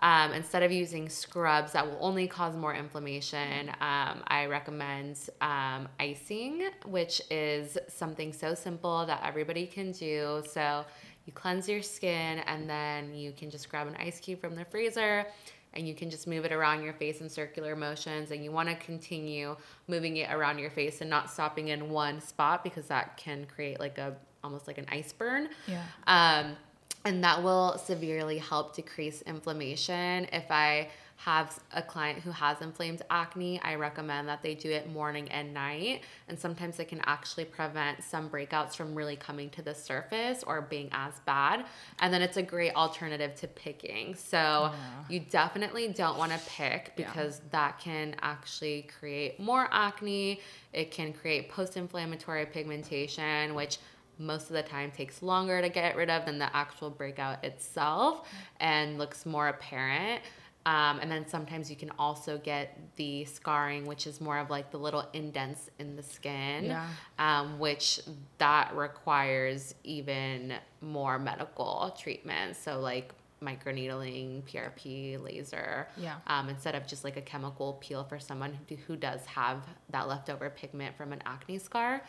um, instead of using scrubs that will only cause more inflammation, um, I recommend um, icing, which is something so simple that everybody can do. So you cleanse your skin and then you can just grab an ice cube from the freezer and you can just move it around your face in circular motions and you want to continue moving it around your face and not stopping in one spot because that can create like a almost like an ice burn. Yeah. Um, and that will severely help decrease inflammation. If I have a client who has inflamed acne, I recommend that they do it morning and night. And sometimes it can actually prevent some breakouts from really coming to the surface or being as bad. And then it's a great alternative to picking. So yeah. you definitely don't want to pick because yeah. that can actually create more acne. It can create post inflammatory pigmentation, which most of the time takes longer to get rid of than the actual breakout itself and looks more apparent. Um, and then sometimes you can also get the scarring, which is more of like the little indents in the skin, yeah. um, which that requires even more medical treatment. So like microneedling, PRP, laser, yeah. um, instead of just like a chemical peel for someone who, who does have that leftover pigment from an acne scar.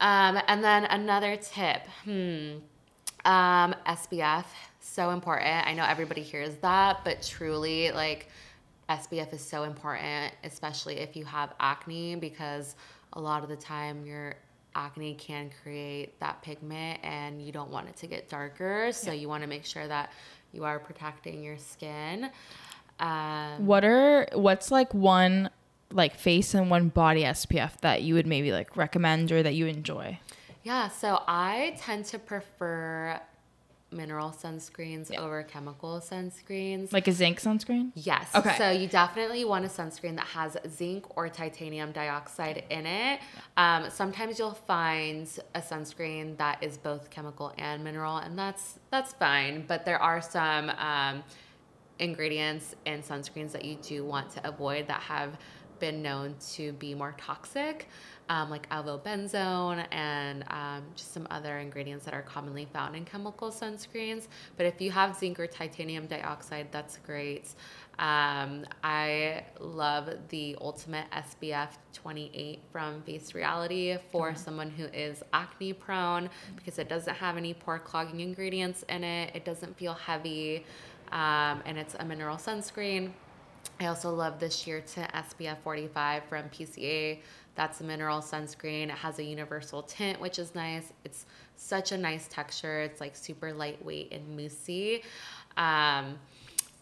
Um, and then another tip, hmm, um, SPF, so important. I know everybody hears that, but truly, like, SPF is so important, especially if you have acne, because a lot of the time your acne can create that pigment and you don't want it to get darker. So yeah. you want to make sure that you are protecting your skin. Um, what are what's like one like face and one body SPF that you would maybe like recommend or that you enjoy? Yeah, so I tend to prefer mineral sunscreens yeah. over chemical sunscreens. Like a zinc sunscreen? Yes. Okay. So you definitely want a sunscreen that has zinc or titanium dioxide in it. Um, sometimes you'll find a sunscreen that is both chemical and mineral, and that's that's fine. But there are some um, ingredients in sunscreens that you do want to avoid that have been known to be more toxic, um, like avobenzone and um, just some other ingredients that are commonly found in chemical sunscreens. But if you have zinc or titanium dioxide, that's great. Um, I love the Ultimate SPF 28 from Face Reality for mm-hmm. someone who is acne prone because it doesn't have any pore clogging ingredients in it. It doesn't feel heavy, um, and it's a mineral sunscreen. I also love the Sheer Tint SPF 45 from PCA. That's a mineral sunscreen. It has a universal tint, which is nice. It's such a nice texture. It's like super lightweight and moussey. Um,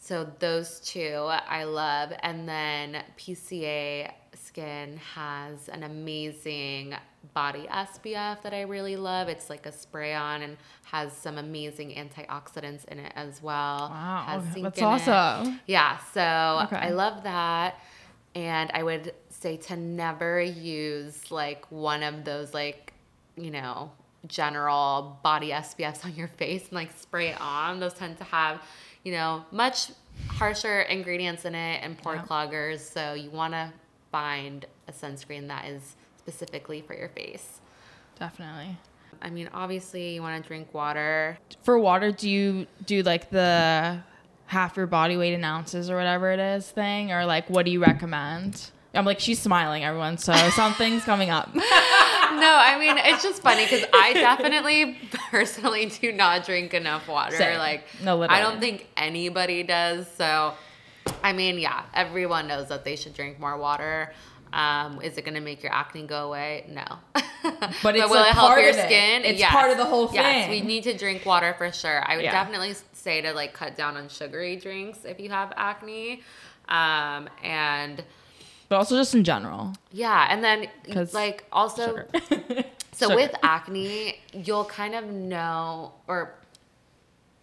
so those two I love. And then PCA Skin has an amazing body SPF that I really love. It's like a spray on and has some amazing antioxidants in it as well. Wow, that's awesome. It. Yeah, so okay. I love that. And I would say to never use like one of those like, you know, general body SPFs on your face and like spray it on. Those tend to have, you know, much harsher ingredients in it and pore cloggers. So you want to find a sunscreen that is specifically for your face. Definitely. I mean, obviously, you want to drink water. For water, do you do like the half your body weight in ounces or whatever it is thing? Or like, what do you recommend? I'm like, she's smiling, everyone. So something's coming up. no, I mean, it's just funny because I definitely personally do not drink enough water. Same. Like, no, literally. I don't think anybody does. So, I mean, yeah, everyone knows that they should drink more water. Um, is it going to make your acne go away? No. But, but will it help your skin? It. It's yes. part of the whole thing. Yes, we need to drink water for sure. I would yeah. definitely say to like cut down on sugary drinks if you have acne. Um, and but also just in general. Yeah, and then like also so sugar. with acne, you'll kind of know or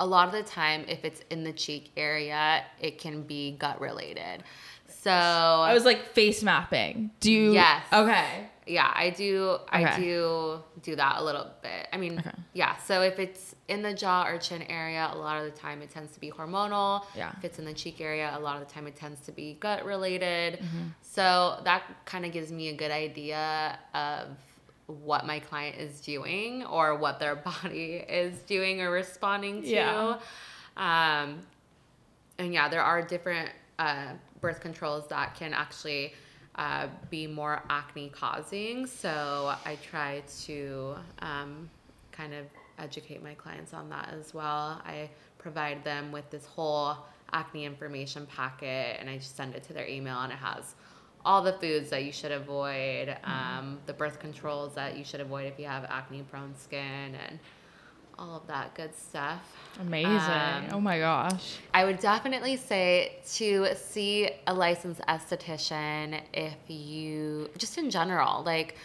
a lot of the time, if it's in the cheek area, it can be gut related. So I was like face mapping. Do you? Yes. Okay. yeah, I do. I do do that a little bit. I mean, Okay. yeah. So if it's in the jaw or chin area, a lot of the time it tends to be hormonal. Yeah. If it's in the cheek area, a lot of the time it tends to be gut related. Mm-hmm. So that kind of gives me a good idea of what my client is doing or what their body is doing or responding to. Yeah. Um, and yeah, there are different uh, birth controls that can actually uh, be more acne causing. So I try to um, kind of educate my clients on that as well. I provide them with this whole acne information packet and I just send it to their email and it has all the foods that you should avoid, um, the birth controls that you should avoid if you have acne prone skin, and all of that good stuff. Amazing. Um, oh my gosh. I would definitely say to see a licensed esthetician if you, just in general, like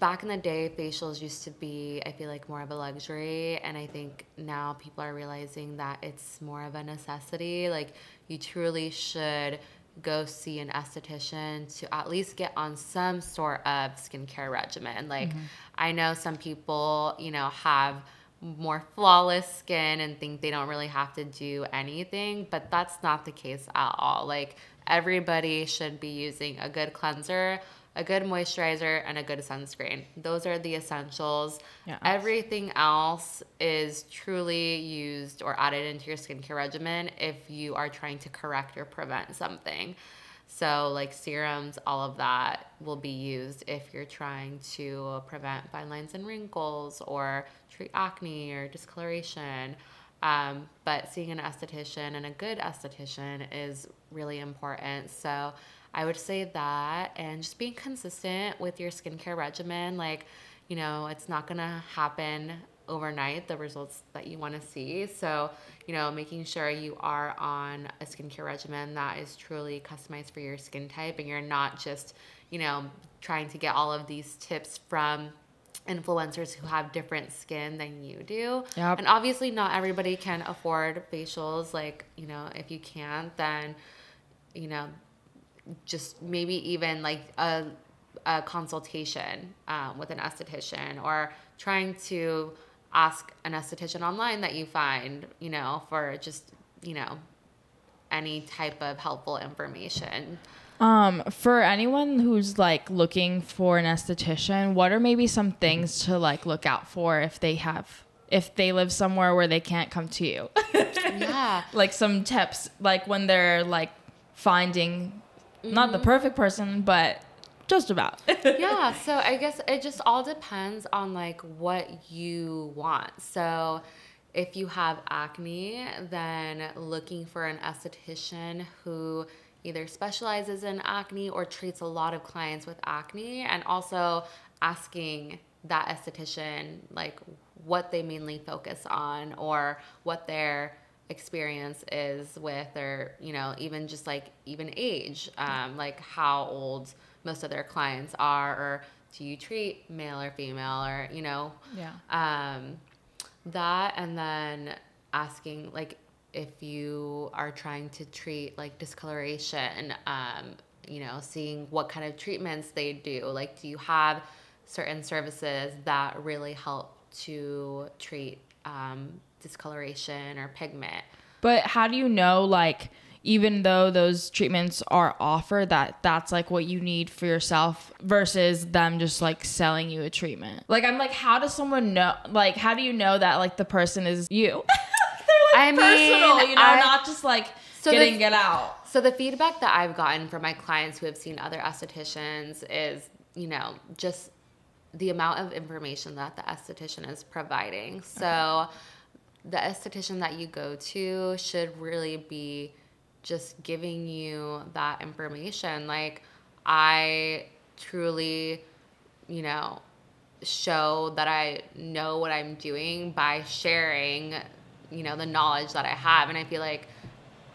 back in the day, facials used to be, I feel like, more of a luxury. And I think now people are realizing that it's more of a necessity. Like, you truly should go see an esthetician to at least get on some sort of skincare regimen. Like, mm-hmm. I know some people, you know, have more flawless skin and think they don't really have to do anything, but that's not the case at all. Like everybody should be using a good cleanser, a good moisturizer, and a good sunscreen. Those are the essentials. Yeah. Everything else is truly used or added into your skincare regimen if you are trying to correct or prevent something. So, like serums, all of that will be used if you're trying to prevent fine lines and wrinkles or treat acne or discoloration. Um, but seeing an esthetician and a good esthetician is really important. So, I would say that and just being consistent with your skincare regimen. Like, you know, it's not to happen overnight the results that you want to see. So, you know, making sure you are on a skincare regimen that is truly customized for your skin type and you're not just, you know, trying to get all of these tips from influencers who have different skin than you do. Yep. And obviously not everybody can afford facials like, you know, if you can't then you know, just maybe even like a, a consultation um, with an esthetician or trying to ask an esthetician online that you find, you know, for just, you know, any type of helpful information. Um, for anyone who's like looking for an esthetician, what are maybe some things to like look out for if they have if they live somewhere where they can't come to you? Yeah. like some tips like when they're like finding not the mm-hmm. perfect person, but just about. yeah so i guess it just all depends on like what you want so if you have acne then looking for an esthetician who either specializes in acne or treats a lot of clients with acne and also asking that esthetician like what they mainly focus on or what their experience is with or you know even just like even age um, like how old most of their clients are or do you treat male or female or you know yeah. um, that and then asking like if you are trying to treat like discoloration um, you know seeing what kind of treatments they do like do you have certain services that really help to treat um, discoloration or pigment But how do you know like even though those treatments are offered that that's like what you need for yourself versus them just like selling you a treatment? Like I'm like how does someone know like how do you know that like the person is you? They're like I personal, mean, you know, I- not just like So getting the- it out. So the feedback that I've gotten from my clients who have seen other estheticians is, you know, just the amount of information that the esthetician is providing. So the esthetician that you go to should really be just giving you that information. Like I truly, you know, show that I know what I'm doing by sharing, you know, the knowledge that I have. And I feel like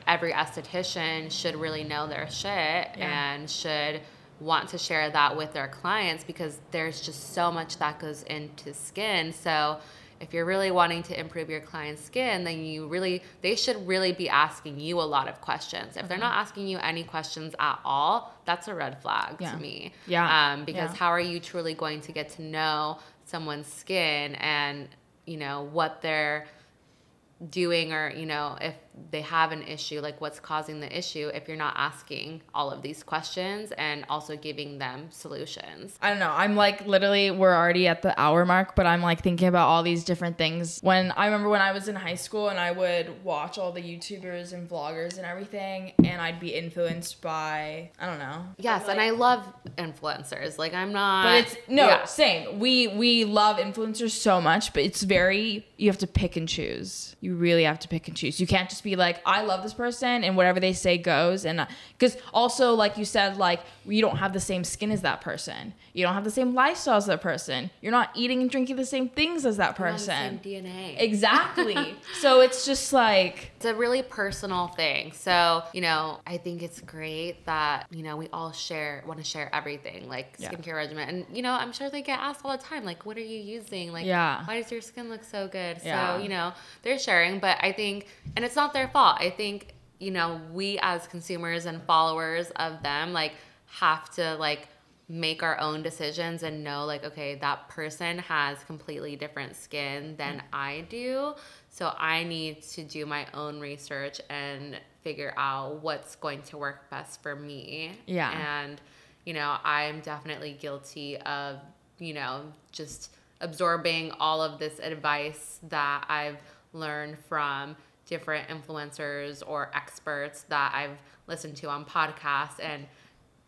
every esthetician should really know their shit and should want to share that with their clients because there's just so much that goes into skin. So if you're really wanting to improve your client's skin, then you really, they should really be asking you a lot of questions. If they're not asking you any questions at all, that's a red flag Yeah. to me. Yeah. Um, because Yeah. how are you truly going to get to know someone's skin and, you know, what they're doing or you know if they have an issue like what's causing the issue if you're not asking all of these questions and also giving them solutions I don't know. I'm like literally we're already at the hour mark, but I'm like thinking about all these different things. When I remember when I was in high school and I would watch all the YouTubers and vloggers and everything and I'd be influenced by I don't know. yes and i love influencers like i'm not But it's no, Yeah. same. We we love influencers so much, but it's very you have to pick and choose. You really have to pick and choose. You can't just be like, I love this person and whatever they say goes. And uh, because also, like you said, like you don't have the same skin as that person. You don't have the same lifestyle as that person. You're not eating and drinking the same things as that We're on the person. same dna Exactly. so it's just like it's a really personal thing. So, you know, I think it's great that, you know, we all share, want to share everything like Yeah. skincare regimen. And, you know, I'm sure they get asked all the time, like, what are you using? Like, Yeah. why does your skin look so good? Yeah. So, you know, they're sharing, but I think, and it's not their fault. I think, you know, we as consumers and followers of them, like, have to, like, make our own decisions and know like okay that person has completely different skin than mm. I do. So I need to do my own research and figure out what's going to work best for me. Yeah. and you know I'm definitely guilty of you know just absorbing all of this advice that I've learned from different influencers or experts that I've listened to on podcasts and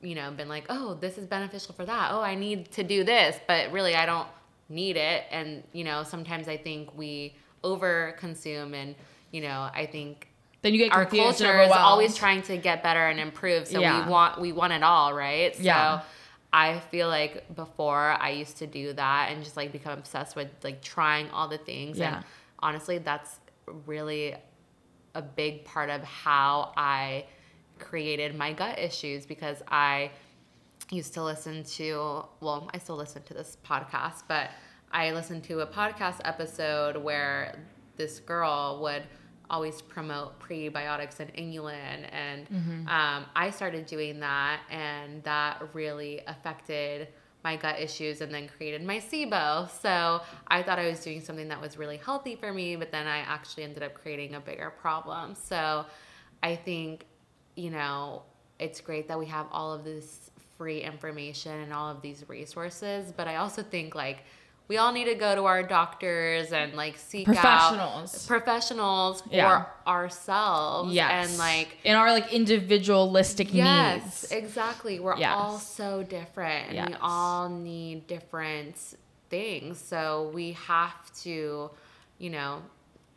you know, been like, oh, this is beneficial for that. Oh, I need to do this, but really I don't need it. And, you know, sometimes I think we over consume and, you know, I think then you get our culture is always trying to get better and improve. So Yeah. we want we want it all, right? So Yeah. I feel like before I used to do that and just like become obsessed with like trying all the things. Yeah. And honestly, that's really a big part of how I created my gut issues because I used to listen to, well, I still listen to this podcast, but I listened to a podcast episode where this girl would always promote prebiotics and inulin. And um, I started doing that, and that really affected my gut issues and then created my SIBO. So I thought I was doing something that was really healthy for me, but then I actually ended up creating a bigger problem. So I think, you know, it's great that we have all of this free information and all of these resources, but I also think like we all need to go to our doctors and like seek Professionals. out professionals Yeah. for ourselves yes. and like in our like individualistic Yes, needs. Yes, exactly. We're Yes. all so different and we all need different things. So we have to, you know,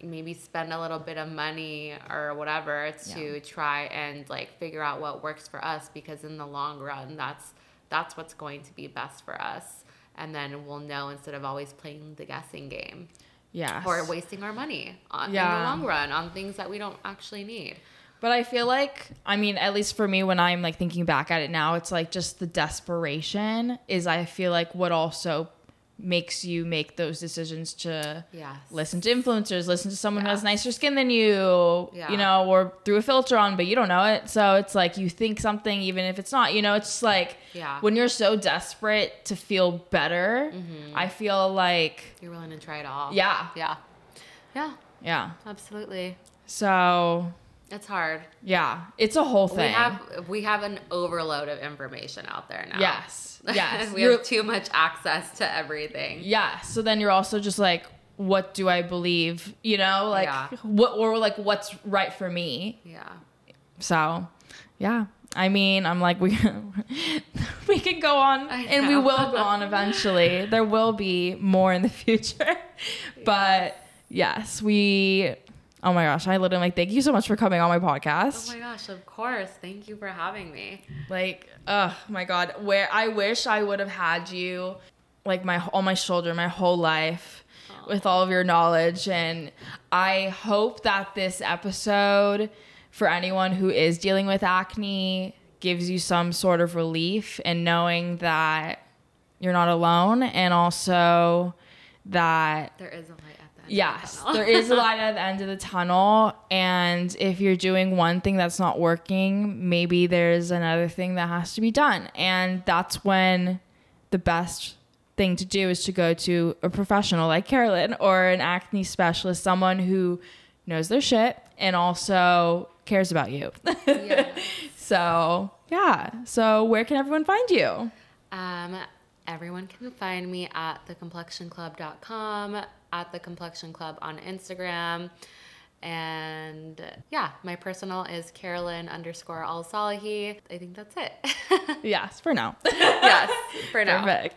maybe spend a little bit of money or whatever to Yeah. try and like figure out what works for us because in the long run that's that's what's going to be best for us. And then we'll know instead of always playing the guessing game Yes. or wasting our money on, in the long run on things that we don't actually need. But I feel like, I mean, at least for me, when I'm like thinking back at it now, it's like just the desperation is, I feel like, what also makes you make those decisions to Yes. listen to influencers, listen to someone who has nicer skin than you, Yeah. you know, or through a filter on, but you don't know it. So it's like you think something, even if it's not, you know, it's just like Yeah. when you're so desperate to feel better, mm-hmm. I feel like, You're willing to try it all. yeah, Yeah. Yeah, yeah. absolutely. So It's hard. yeah, it's a whole thing. We have we have an overload of information out there now. yes, yes. we You're- have too much access to everything. Yeah. So then you're also just like, what do I believe? You know, like Yeah. what or like what's right for me. Yeah. So, yeah. I mean, I'm like we we can go on and we will go on eventually. There will be more in the future. but yes, we Oh my gosh, I literally like thank you so much for coming on my podcast. Oh my gosh, of course. Thank you for having me. Like, oh my god, where I wish I would have had you like my on my shoulder my whole life with all of your knowledge and I hope that this episode for anyone who is dealing with acne gives you some sort of relief and knowing that you're not alone and also that There is a yes, the there is a light at the end of the tunnel. And if you're doing one thing that's not working, maybe there's another thing that has to be done. And that's when the best thing to do is to go to a professional like Carolyn or an acne specialist, someone who knows their shit and also cares about you. Yes. so, yeah. So, where can everyone find you? Um, everyone can find me at thecomplexionclub.com, at the Complexion Club on Instagram. And yeah, my personal is Carolyn underscore Al Salahi. I think that's it. yes, for now. yes, for now. Perfect.